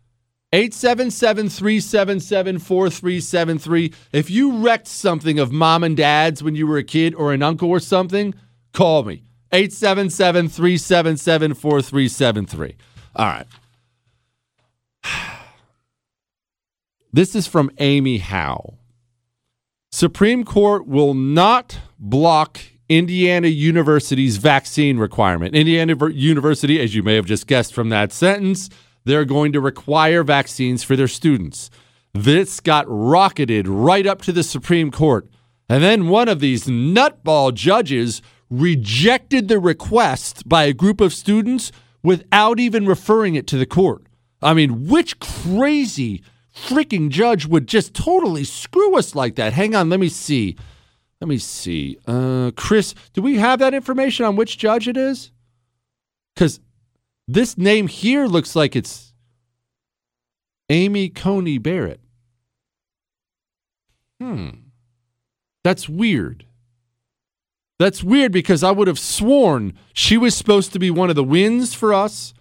877 377 4373. If you wrecked something of mom and dad's when you were a kid or an uncle or something, call me. 877 377 4373. All right. <sighs> This is from Amy Howe. Supreme Court will not block Indiana University's vaccine requirement. Indiana University, as you may have just guessed from that sentence, they're going to require vaccines for their students. This got rocketed right up to the Supreme Court. And then one of these nutball judges rejected the request by a group of students without even referring it to the court. I mean, which crazy freaking judge would just totally screw us like that? Hang on, let me see. Let me see. Uh, Chris, do we have that information on which judge it is? Because this name here looks like it's Amy Coney Barrett. Hmm. That's weird. That's weird because I would have sworn she was supposed to be one of the wins for us.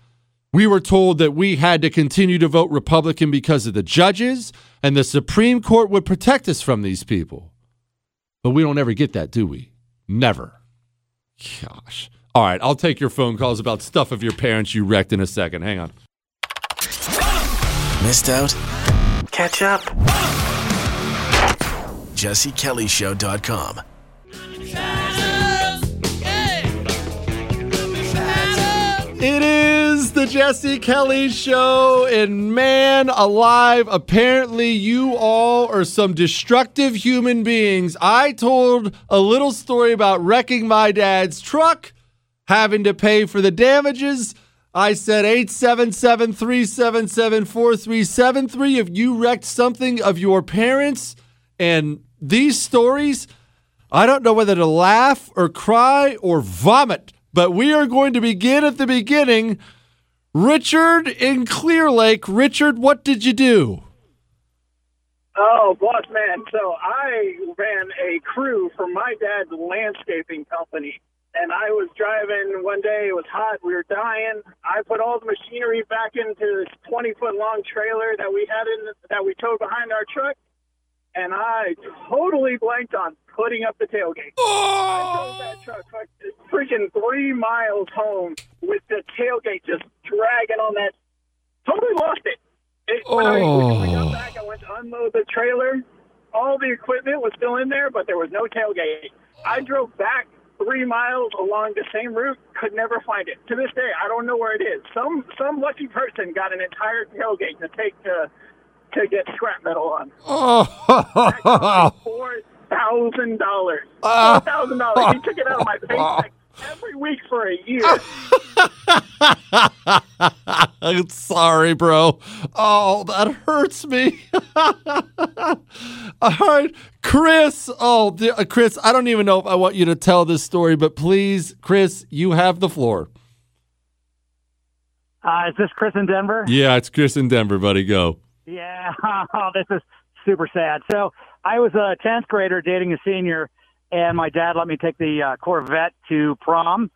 We were told that we had to continue to vote Republican because of the judges, and the Supreme Court would protect us from these people. But we don't ever get that, do we? Never. Gosh. All right, I'll take your phone calls about stuff of your parents you wrecked in a second. Hang on. Missed out? Catch up. JesseKellyShow.com. It is the Jesse Kelly Show, and man alive, apparently you all are some destructive human beings. I told a little story about wrecking my dad's truck having to pay for the damages. I said 877 377 4373. If you wrecked something of your parents and these stories, I don't know whether to laugh or cry or vomit, but we are going to begin at the beginning. Richard in Clear Lake. Richard, what did you do? Oh, boss man. So I ran a crew for my dad's landscaping company and I was driving one day. It was hot. We were dying. I put all the machinery back into this 20 foot long trailer that we had in that we towed behind our truck, and I totally blanked on putting up the tailgate. Oh! I drove that truck freaking three miles home with the tailgate just dragging on that. Totally lost it. It, when, I, oh. when I Oh. got back, I went to unload the trailer. All the equipment was still in there, but there was no tailgate. I drove back three miles along the same route, could never find it. To this day, I don't know where it is. Some some lucky person got an entire tailgate to take to to get scrap metal on. Oh. <laughs> Four thousand dollars. Ah. Four thousand dollars. He took it out of my <laughs> paycheck every week for a year. I'm <laughs> sorry, bro. Oh, that hurts me. <laughs> All right, Chris. Oh, the- uh, Chris, I don't even know if I want you to tell this story, but please, Chris, you have the floor. Uh, is this Chris in Denver? Yeah, it's Chris in Denver, buddy. Go. Yeah, oh, <laughs> this is super sad. So I was a 10th grader dating a senior, and my dad let me take the uh, Corvette to prom,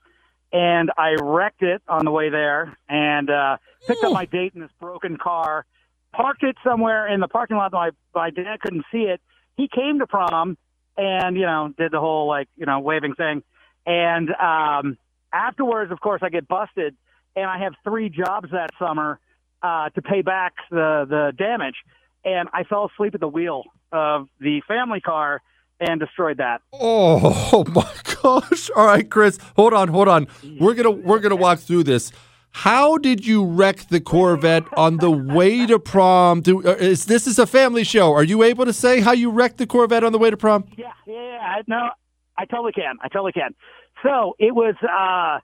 and I wrecked it on the way there, and uh, picked up my date in this broken car, parked it somewhere in the parking lot. My my dad couldn't see it. He came to prom, and you know did the whole like you know waving thing, and um, afterwards, of course, I get busted, and I have three jobs that summer uh, to pay back the the damage. And I fell asleep at the wheel of the family car and destroyed that. <laughs> Oh my gosh! All right, Chris, hold on, hold on. We're gonna we're gonna walk through this. How did you wreck the Corvette on the way to prom? Do, uh, is this is a family show? Are you able to say how you wrecked the Corvette on the way to prom? Yeah, yeah, yeah. No, I totally can. I totally can. So it was uh,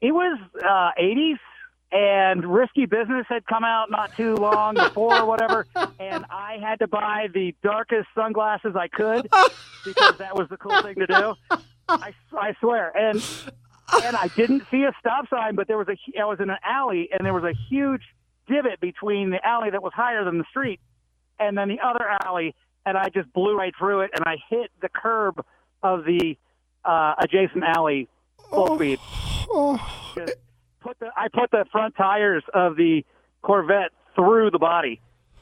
it was uh, 80s, and Risky Business had come out not too long before, or whatever, <laughs> and I had to buy the darkest sunglasses I could because that was the cool thing to do. I, I swear, and and I didn't see a stop sign, but there was a I was in an alley, and there was a huge divot between the alley that was higher than the street, and then the other alley, and I just blew right through it, and I hit the curb of the uh, adjacent alley full speed. Just Put the I put the front tires of the Corvette through the body.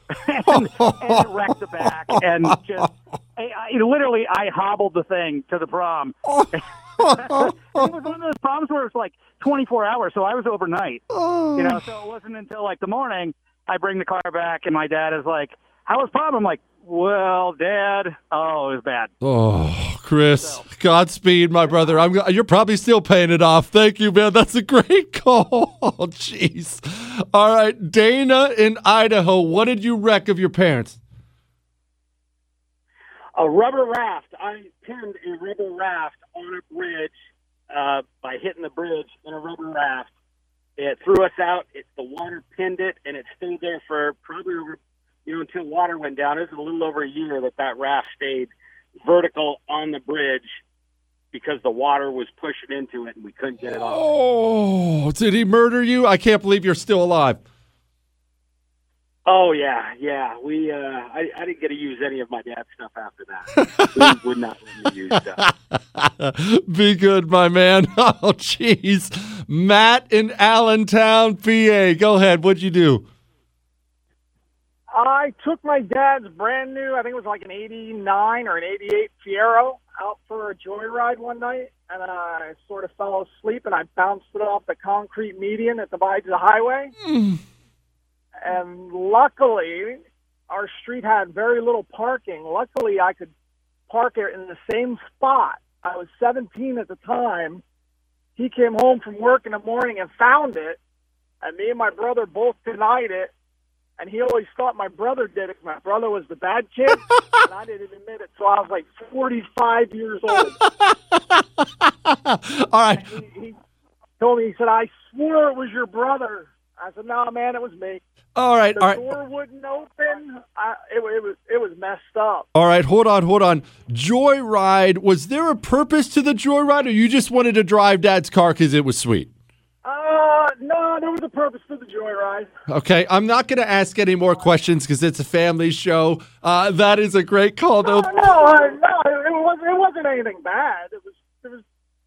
<laughs> and, and wrecked the back and just I, I, literally I hobbled the thing to the prom. <laughs> it was one of those proms where it's like 24 hours, so I was overnight. You know, so it wasn't until like the morning I bring the car back and my dad is like, "How was prom?" I'm like, "Well, Dad, oh, it was bad." Oh, Chris, Godspeed, my brother. I'm you're probably still paying it off. Thank you, man. That's a great <laughs> call. Oh, jeez. All right, Dana in Idaho. What did you wreck of your parents? a rubber raft. I pinned a rubber raft on a bridge uh, by hitting the bridge in a rubber raft. It threw us out. It, the water pinned it, and it stayed there for probably over, you know, until water went down. It was a little over a year that that raft stayed vertical on the bridge because the water was pushing into it, and we couldn't get it off. Oh, did he murder you? I can't believe you're still alive. Oh yeah, yeah. We uh, I, I didn't get to use any of my dad's stuff after that. we <laughs> would not let me use stuff. <laughs> Be good, my man. <laughs> Oh, jeez. Matt in Allentown, PA. Go ahead. What'd you do? I took my dad's brand new, I think it was like an 89 or an 88 Fiero out for a joyride one night, and I sort of fell asleep and I bounced it off the concrete median that divides the highway. Hmm. And luckily, our street had very little parking. Luckily, I could park it in the same spot. I was 17 at the time. He came home from work in the morning and found it, and me and my brother both denied it. And he always thought my brother did it. My brother was the bad kid, <laughs> and I didn't admit it. So I was like 45 years old. <laughs> All right. He, he told me, he said, I swore it was your brother. I said, no, man, it was me. All right. The All right. door wouldn't open. I, it, it was it was messed up. All right, hold on, hold on. Joyride, was there a purpose to the joyride or you just wanted to drive dad's car because it was sweet? Uh, no, there was a purpose to the joyride. Okay, I'm not going to ask any more questions because it's a family show. Uh, that is a great call, though. No, no, I, no, it was it wasn't anything bad. It was it was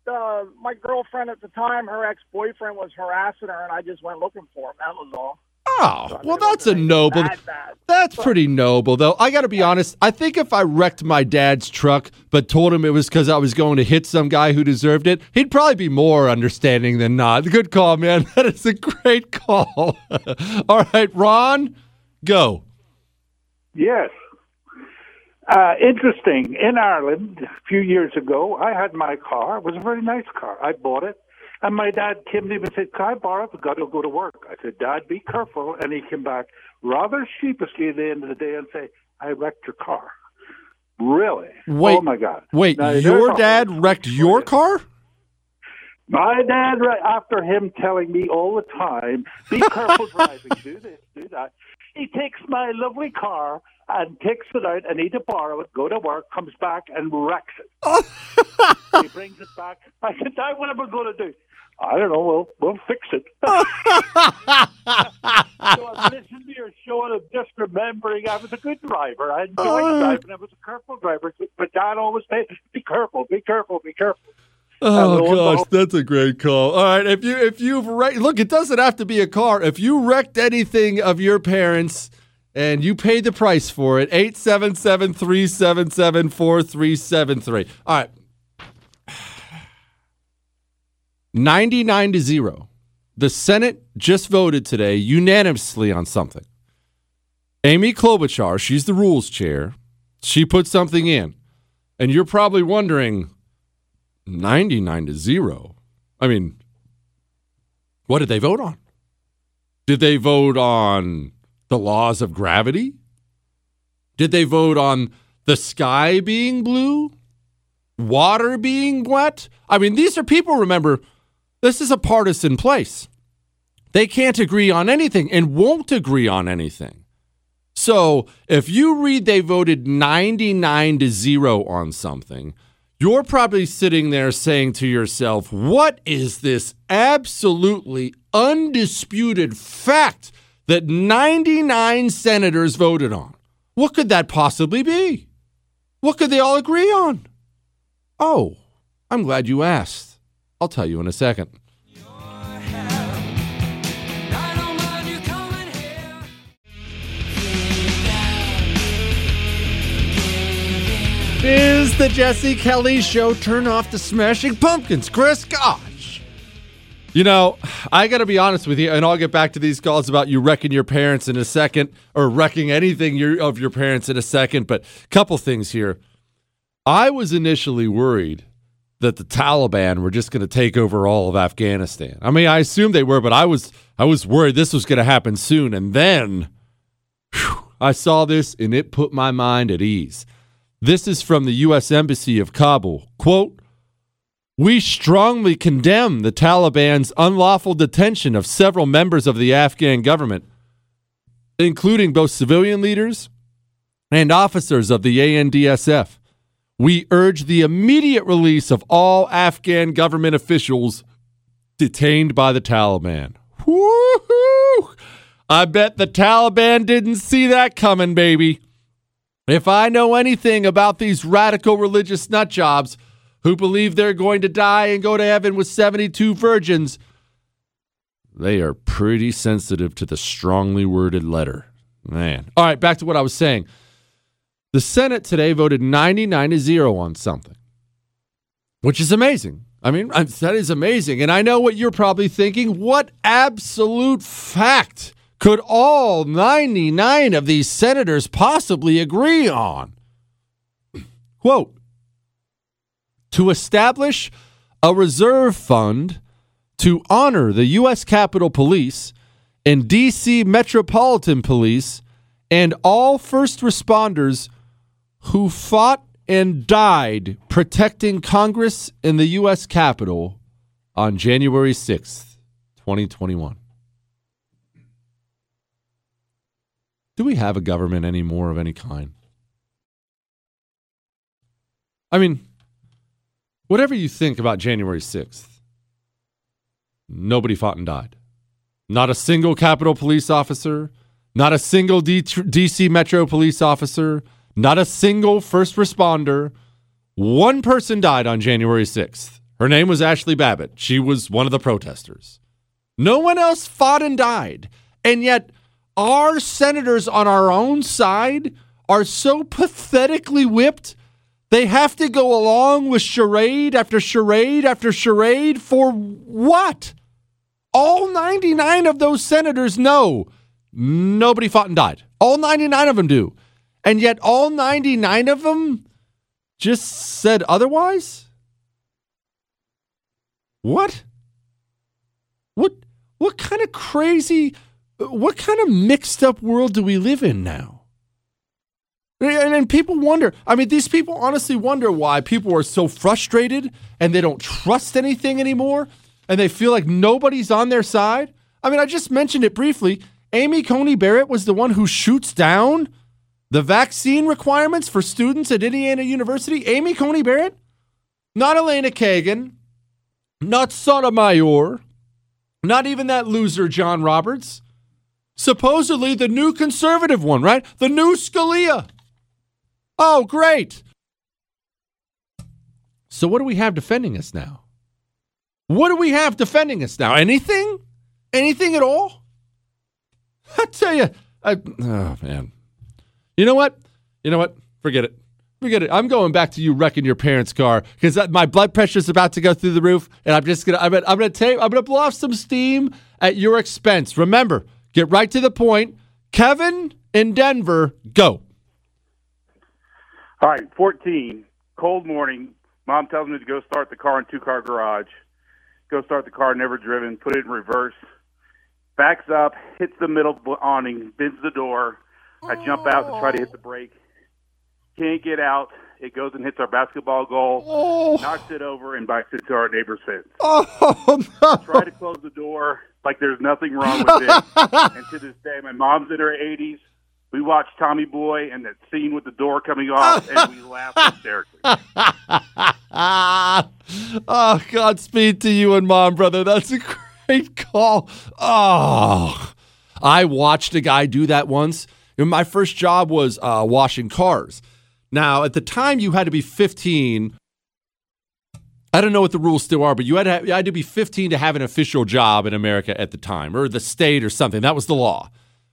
uh, my girlfriend at the time. Her ex boyfriend was harassing her, and I just went looking for him. That was all. Oh, well, that's a noble. Bad, bad. That's pretty noble, though. I got to be honest. I think if I wrecked my dad's truck, but told him it was because I was going to hit some guy who deserved it, he'd probably be more understanding than not. Good call, man. <laughs> That is a great call. <laughs> All right, Ron, Go. Yes. Uh, interesting. In Ireland, a few years ago, I had my car. It was a very nice car. I bought it. And my dad came to me and said, Can I borrow it? I've got to go to work. I said, Dad, be careful. And he came back rather sheepishly at the end of the day and say, I wrecked your car. Really? Wait. Oh, my God. Wait, Now, your dad wrecked your car? My dad, right after him telling me all the time, be careful <laughs> driving, do this, do that. He takes my lovely car and takes it out. I need to borrow it, go to work, comes back and wrecks it. <laughs> he brings it back. I said, Dad, what am I going to do? I don't know. We'll, we'll fix it. <laughs> so I'm listening to your show and I'm just remembering I was a good driver. I enjoyed uh. driving. I was a careful driver. But Dad always said, be careful, be careful, be careful. Oh And lo and gosh, that's a great call. All right, if you if you've wrecked, look, it doesn't have to be a car. If you wrecked anything of your parents and you paid the price for it, 877-377-4373. All right. 99 to 0. The Senate just voted today unanimously on something. Amy Klobuchar, she's the rules chair. She put something in. And you're probably wondering, 99 to 0. I mean, what did they vote on? Did they vote on the laws of gravity? Did they vote on the sky being blue? Water being wet? I mean, these are people, remember, this is a partisan place. They can't agree on anything and won't agree on anything. So if you read they voted 99 to 0 on something, you're probably sitting there saying to yourself, what is this absolutely undisputed fact that 99 senators voted on? What could that possibly be? What could they all agree on? Oh, I'm glad you asked. I'll tell you in a second. is the Jesse Kelly Show. Turn off the Smashing Pumpkins. Chris, gosh. You know, I got to be honest with you, and I'll get back to these calls about you wrecking your parents in a second, or wrecking anything of your parents in a second. But a couple things here. I was initially worried that the Taliban were just going to take over all of Afghanistan. I mean, I assumed they were, but I was I was worried this was going to happen soon. And then whew, I saw this, and it put my mind at ease. This is from the U.S. Embassy of Kabul. Quote, we strongly condemn the Taliban's unlawful detention of several members of the Afghan government, including both civilian leaders and officers of the ANDSF. We urge the immediate release of all Afghan government officials detained by the Taliban. Woohoo! I bet the Taliban didn't see that coming, baby. If I know anything about these radical religious nut jobs who believe they're going to die and go to heaven with 72 virgins, they are pretty sensitive to the strongly worded letter. Man. All right, back to what I was saying. The Senate today voted 99 to 0 on something, which is amazing. I mean, that is amazing. And I know what you're probably thinking. What absolute fact could all 99 of these senators possibly agree on? <clears throat> Quote To establish a reserve fund to honor the U.S. Capitol Police and D.C. Metropolitan Police and all first responders who fought and died protecting Congress in the U.S. Capitol on January 6th, 2021. Do we have a government anymore of any kind? I mean, whatever you think about January 6th, nobody fought and died. Not a single Capitol police officer, not a single D- DC Metro police officer, not a single first responder. One person died on January 6th. Her name was Ashli Babbitt. She was one of the protesters. No one else fought and died. And yet, our senators on our own side are so pathetically whipped, they have to go along with charade after charade after charade for what? All 99 of those senators know Nobody fought and died. All 99 of them do. And yet all 99 of them just said otherwise? What? What what kind of crazy what kind of mixed up world do we live in now? And, and people wonder. I mean, these people honestly wonder why people are so frustrated and they don't trust anything anymore and they feel like nobody's on their side. I mean, I just mentioned it briefly. Amy Coney Barrett was the one who shoots down the vaccine requirements for students at Indiana University. Amy Coney Barrett, not Elena Kagan, not Sotomayor, not even that loser John Roberts. Supposedly the new conservative one, right? The new Scalia. Oh, great. So, what do we have defending us now? What do we have defending us now? Anything? Anything at all? <laughs> I tell you, I, oh man. You know what? You know what? Forget it. Forget it. I'm going back to you wrecking your parents' car because my blood pressure is about to go through the roof, and I'm just gonna. I'm gonna. I'm gonna take. I'm gonna blow off some steam at your expense. Remember, get right to the point. Kevin in Denver, go. All right, 14, cold morning. Mom tells me to go start the car in two car garage. Go start the car, never driven, put it in reverse. Backs up, hits the middle awning, bends the door. I jump out to try to hit the brake. Can't get out. It goes and hits our basketball goal, oh. knocks it over, and backs into our neighbor's fence. Oh, no. Try to close the door like there's nothing wrong with it. <laughs> and to this day, my mom's in her 80s. We watch Tommy Boy and that scene with the door coming off, and we <laughs> laugh hysterically. <laughs> oh, Godspeed to you and mom, brother. That's a great call. Oh, I watched a guy do that once. My first job was uh, washing cars. Now, at the time, you had to be 15. I don't know what the rules still are, but you had, to have, you had to be 15 to have an official job in America at the time, or the state or something. That was the law.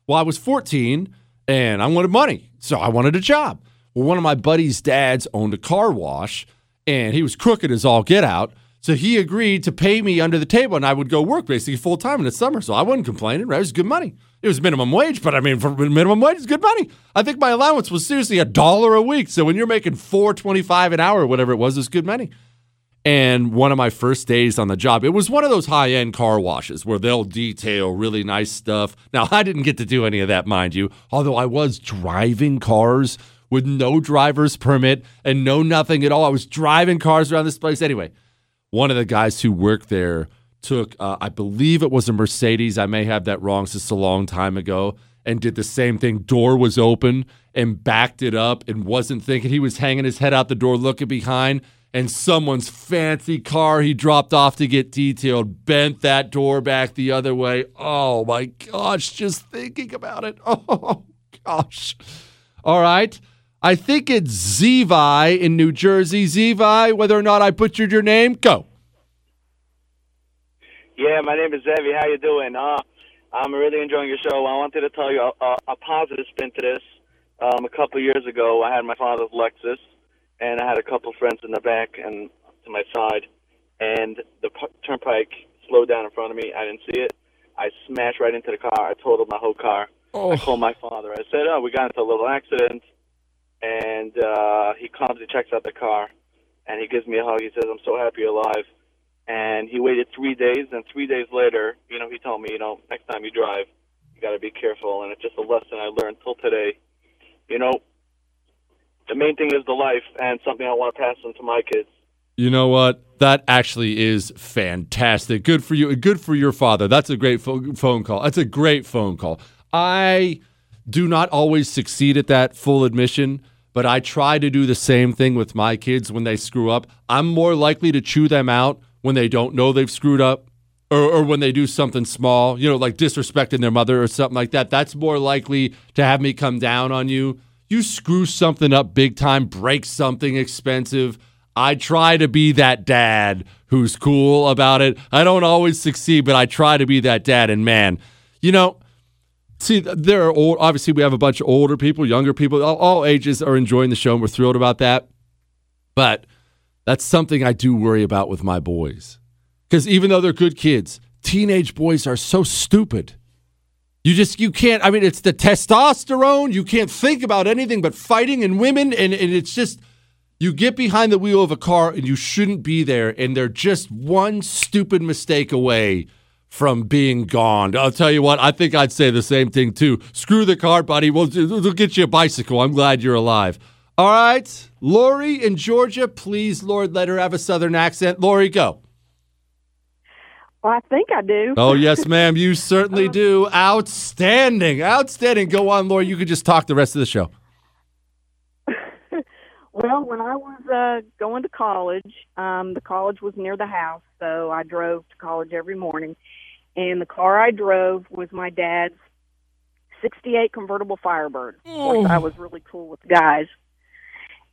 Well, I was 14 and I wanted money, so I wanted a job. Well, one of my buddy's dads owned a car wash, and he was crooked as all get out. So he agreed to pay me under the table, and I would go work basically full time in the summer. So I wasn't complaining. Right? It was good money. It was minimum wage, but I mean, for minimum wage, it's good money. I think my allowance was seriously a dollar a week. So when you're making four twenty five an hour, whatever it was, it's good money. And one of my first days on the job, it was one of those high end car washes where they'll detail really nice stuff. Now, <laughs> I didn't get to do any of that, mind you, although I was driving cars with no driver's permit and no nothing at all. I was driving cars around this place. Anyway, one of the guys who worked there took, uh, I believe it was a Mercedes. I may have that wrong. Since it's a long time ago. And did the same thing. Door was open and backed it up and wasn't thinking. He was hanging his head out the door, looking behind, and someone's fancy car he dropped off to get detailed bent that door back the other way. Oh my gosh, just thinking about it. <laughs> Oh gosh. All right. I think it's Zevi in New Jersey. Zevi, whether or not I butchered your name, go. Yeah, my name is Zevi. How you doing? Uh, I'm really enjoying your show. I wanted to tell you a, a, a positive spin to this. Um, a couple of years ago, I had my father's Lexus, and I had a couple friends in the back and to my side, and the p- turnpike slowed down in front of me. I didn't see it. I smashed right into the car. I totaled my whole car. Oh. I called my father. I said, "Oh, we got into a little accident," and uh, he comes and checks out the car, and he gives me a hug. He says, "I'm so happy you're alive." And he waited three days, and three days later, you know, he told me, you know, next time you drive, you got to be careful. And it's just a lesson I learned till today. You know, the main thing is the life, and something I want to pass on to my kids. You know what? That actually is fantastic. Good for you. Good for your father. That's a great pho- phone call. That's a great phone call. I do not always succeed at that full admission, but I try to do the same thing with my kids when they screw up. I'm more likely to chew them out when they don't know they've screwed up or, or when they do something small, you know, like disrespecting their mother or something like that. That's more likely to have me come down on you. You screw something up big time, break something expensive. I try to be that dad who's cool about it. I don't always succeed, but I try to be that dad. And man, you know, see, there are old, obviously we have a bunch of older people, younger people, all, all ages are enjoying the show, and we're thrilled about that. But that's something I do worry about with my boys. Because even though they're good kids, teenage boys are so stupid. You just you can't. I mean, it's the testosterone. You can't think about anything but fighting and women, and, and it's just you get behind the wheel of a car and you shouldn't be there, and they're just one stupid mistake away from being gone. I'll tell you what, I think I'd say the same thing too. Screw the car, buddy. We'll, we'll get you a bicycle. I'm glad you're alive. All right, Lori in Georgia, please, Lord, let her have a southern accent. Lori, go. Well, I think I do. Oh, yes, ma'am. You <laughs> certainly do. Outstanding. Outstanding. Go on, Lori. You could just talk the rest of the show. <laughs> Well, when I was uh, going to college, um, the college was near the house, so I drove to college every morning. And the car I drove was my dad's 68 convertible Firebird. Of course, I was really cool with the guys.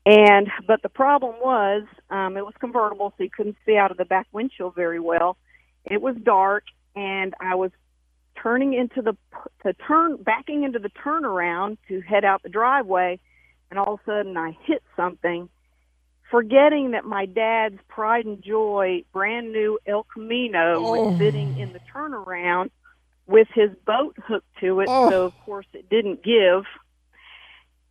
And but the problem was, um, it was convertible, so you couldn't see out of the back windshield very well. It was dark, and I was turning into the to turn backing into the turnaround to head out the driveway, and all of a sudden I hit something, forgetting that my dad's pride and joy brand new El Camino was oh. sitting in the turnaround with his boat hooked to it. So oh. of course it didn't give,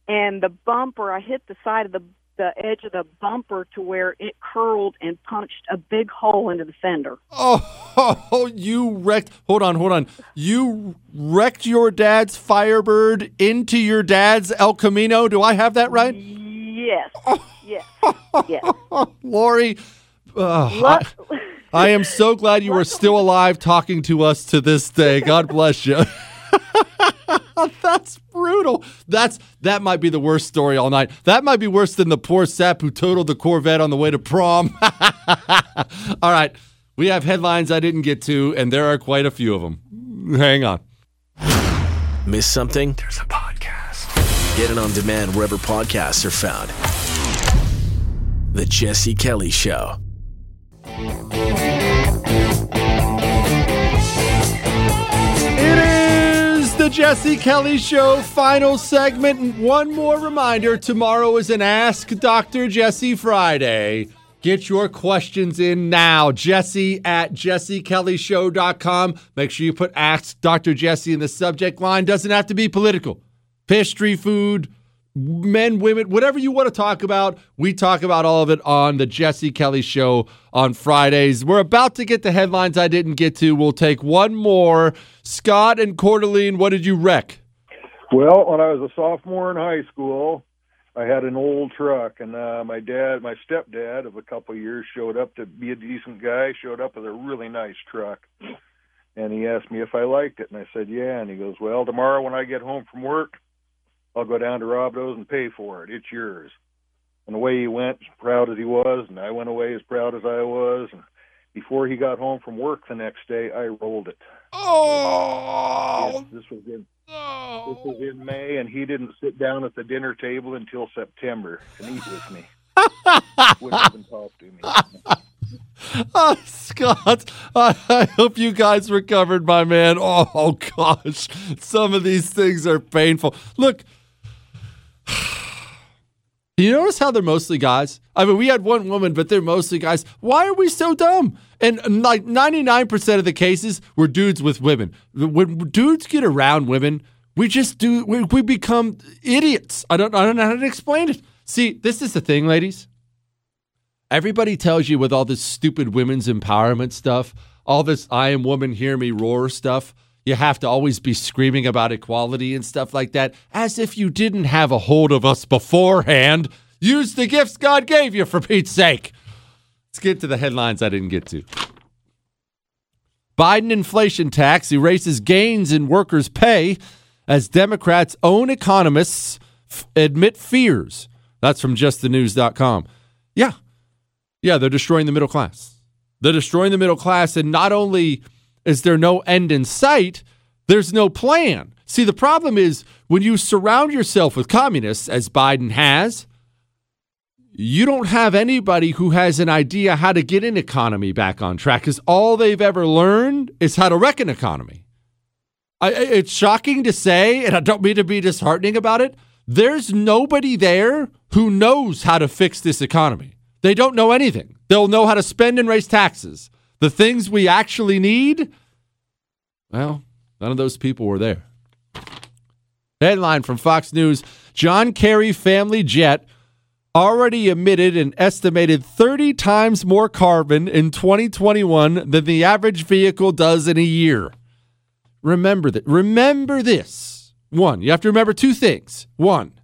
and the bumper I hit the side of the the edge of the bumper to where it curled and punched a big hole into the fender. Oh, Oh, <laughs> you wrecked. Hold on, hold on. You wrecked your dad's Firebird into your dad's El Camino. Do I have that right? Yes. Yes. Yes. <laughs> Lori, uh, What- I, I am so glad you are still alive talking to us to this day. God bless you. <laughs> That's brutal. That's that might be the worst story all night. That might be worse than the poor sap who totaled the Corvette on the way to prom. <laughs> all right, we have headlines I didn't get to, and there are quite a few of them. Hang on. Miss something? There's a podcast. Get it on demand wherever podcasts are found. The Jesse Kelly Show. It is the Jesse Kelly Show final segment. And one more reminder tomorrow is an Ask Dr. Jesse Friday. Get your questions in now. Jesse at jessekellyshow.com. Make sure you put Ask Dr. Jesse in the subject line. Doesn't have to be political. History, food, men, women, whatever you want to talk about, we talk about all of it on the Jesse Kelly Show on Fridays. We're about to get the headlines I didn't get to. We'll take one more. Scott and Cordeline, what did you wreck? Well, when I was a sophomore in high school, I had an old truck, and uh, my dad, my stepdad of a couple of years, showed up to be a decent guy. Showed up with a really nice truck, and he asked me if I liked it, and I said yeah. And he goes, "Well, tomorrow when I get home from work, I'll go down to Robdo's and pay for it. It's yours." And away he went, as proud as he was, and I went away as proud as I was. And before he got home from work the next day, I rolled it. Oh, this was in oh. this was in May, and he didn't sit down at the dinner table until September and eat with me. <laughs> Wouldn't even talk to me. <laughs> Oh, Scott, I, I hope you guys recovered, my man. Oh, gosh, some of these things are painful. Look, you notice how they're mostly guys? I mean, we had one woman, but they're mostly guys. Why are we so dumb? And um, like 99% of the cases were dudes with women. When dudes get around women, we just do, we, we become idiots. I don't, I don't know how to explain it. See, this is the thing, ladies. Everybody tells you with all this stupid women's empowerment stuff, all this I am woman, hear me roar stuff, you have to always be screaming about equality and stuff like that, as if you didn't have a hold of us beforehand. Use the gifts God gave you, for Pete's sake. Let's get to the headlines I didn't get to. Biden inflation tax erases gains in workers' pay as Democrats' own economists f- admit fears. That's from justthenews.com. Yeah. Yeah, they're destroying the middle class. They're destroying the middle class, and not only is there no end in sight, there's no plan. See, the problem is when you surround yourself with communists, as Biden has, you don't have anybody who has an idea how to get an economy back on track because all they've ever learned is how to wreck an economy. I, it's shocking to say, and I don't mean to be disheartening about it. There's nobody there who knows how to fix this economy. They don't know anything. They'll know how to spend and raise taxes. The things we actually need, well, None of those people were there. Headline from Fox News John Kerry family jet already emitted an estimated 30 times more carbon in 2021 than the average vehicle does in a year. Remember that. Remember this. One, you have to remember two things. One,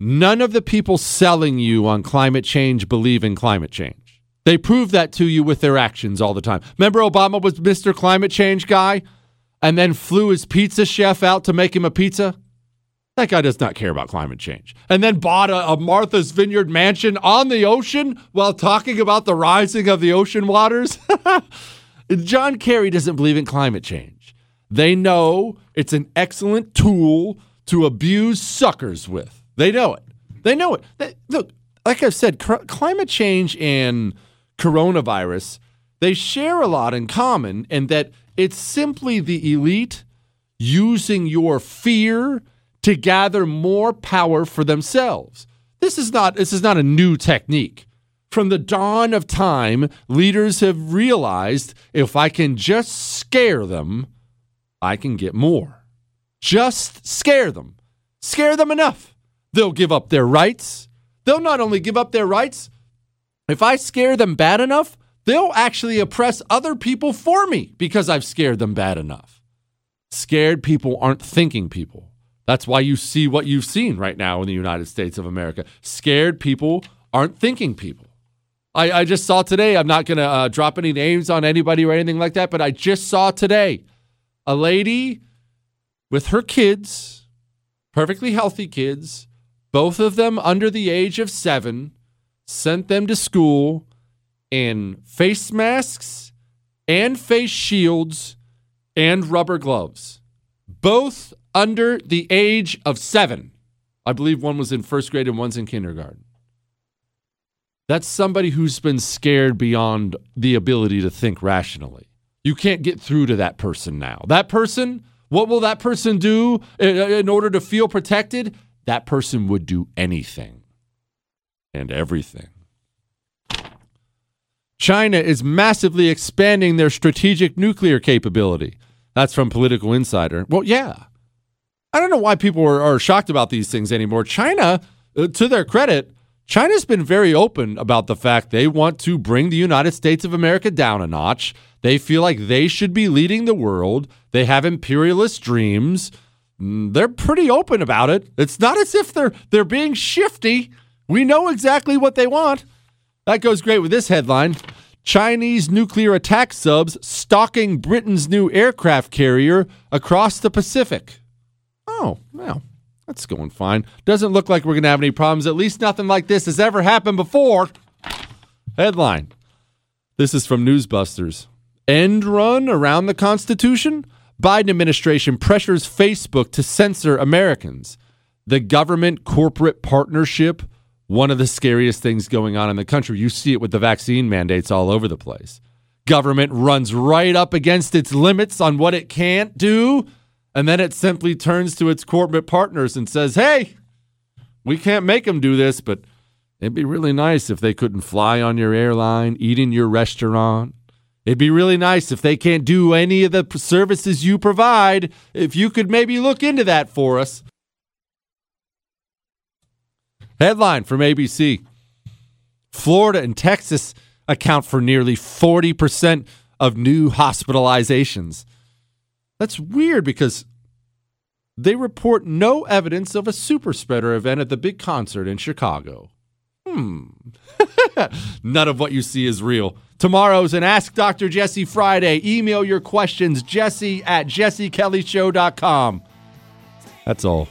none of the people selling you on climate change believe in climate change. They prove that to you with their actions all the time. Remember, Obama was Mr. Climate Change guy and then flew his pizza chef out to make him a pizza? That guy does not care about climate change. And then bought a, a, Martha's Vineyard mansion on the ocean while talking about the rising of the ocean waters. <laughs> John Kerry doesn't believe in climate change. They know it's an excellent tool to abuse suckers with. They know it. They know it. They, look, like I've said, cr- climate change and coronavirus, they share a lot in common, and that it's simply the elite using your fear to gather more power for themselves. This is not this is not a new technique. From the dawn of time, leaders have realized if I can just scare them, I can get more. Just scare them. Scare them enough. They'll give up their rights. They'll not only give up their rights, if I scare them bad enough, they'll actually oppress other people for me because I've scared them bad enough. Scared people aren't thinking people. That's why you see what you've seen right now in the United States of America. Scared people aren't thinking people. I, I just saw today, I'm not going to uh, drop any names on anybody or anything like that, but I just saw today a lady with her kids, perfectly healthy kids, both of them under the age of seven, sent them to school in face masks and face shields and rubber gloves. Both under the age of seven. I believe one was in first grade and one's in kindergarten. That's somebody who's been scared beyond the ability to think rationally. You can't get through to that person now. That person, what will that person do in order to feel protected? That person would do anything and everything. China is massively expanding their strategic nuclear capability. That's from Political Insider. Well, yeah. I don't know why people are, are shocked about these things anymore. China, uh, to their credit, China's been very open about the fact they want to bring the United States of America down a notch. They feel like they should be leading the world. They have imperialist dreams. Mm, they're pretty open about it. It's not as if they're they're being shifty. We know exactly what they want. That goes great with this headline. Chinese nuclear attack subs stalking Britain's new aircraft carrier across the Pacific. Oh, well, that's going fine. Doesn't look like we're going to have any problems. At least nothing like this has ever happened before. Headline This is from Newsbusters. End run around the Constitution? Biden administration pressures Facebook to censor Americans. The government corporate partnership, one of the scariest things going on in the country. You see it with the vaccine mandates all over the place. Government runs right up against its limits on what it can't do and then it simply turns to its corporate partners and says, hey, we can't make them do this, but it'd be really nice if they couldn't fly on your airline, eat in your restaurant. It'd be really nice if they can't do any of the services you provide, if you could maybe look into that for us. Headline from ABC Florida and Texas account for nearly 40% of new hospitalizations. That's weird because they report no evidence of a super spreader event at the big concert in Chicago. Hmm. <laughs> None of what you see is real. Tomorrow's an Ask Dr. Jesse Friday. Email your questions, jesse at jessekellyshow.com. That's all.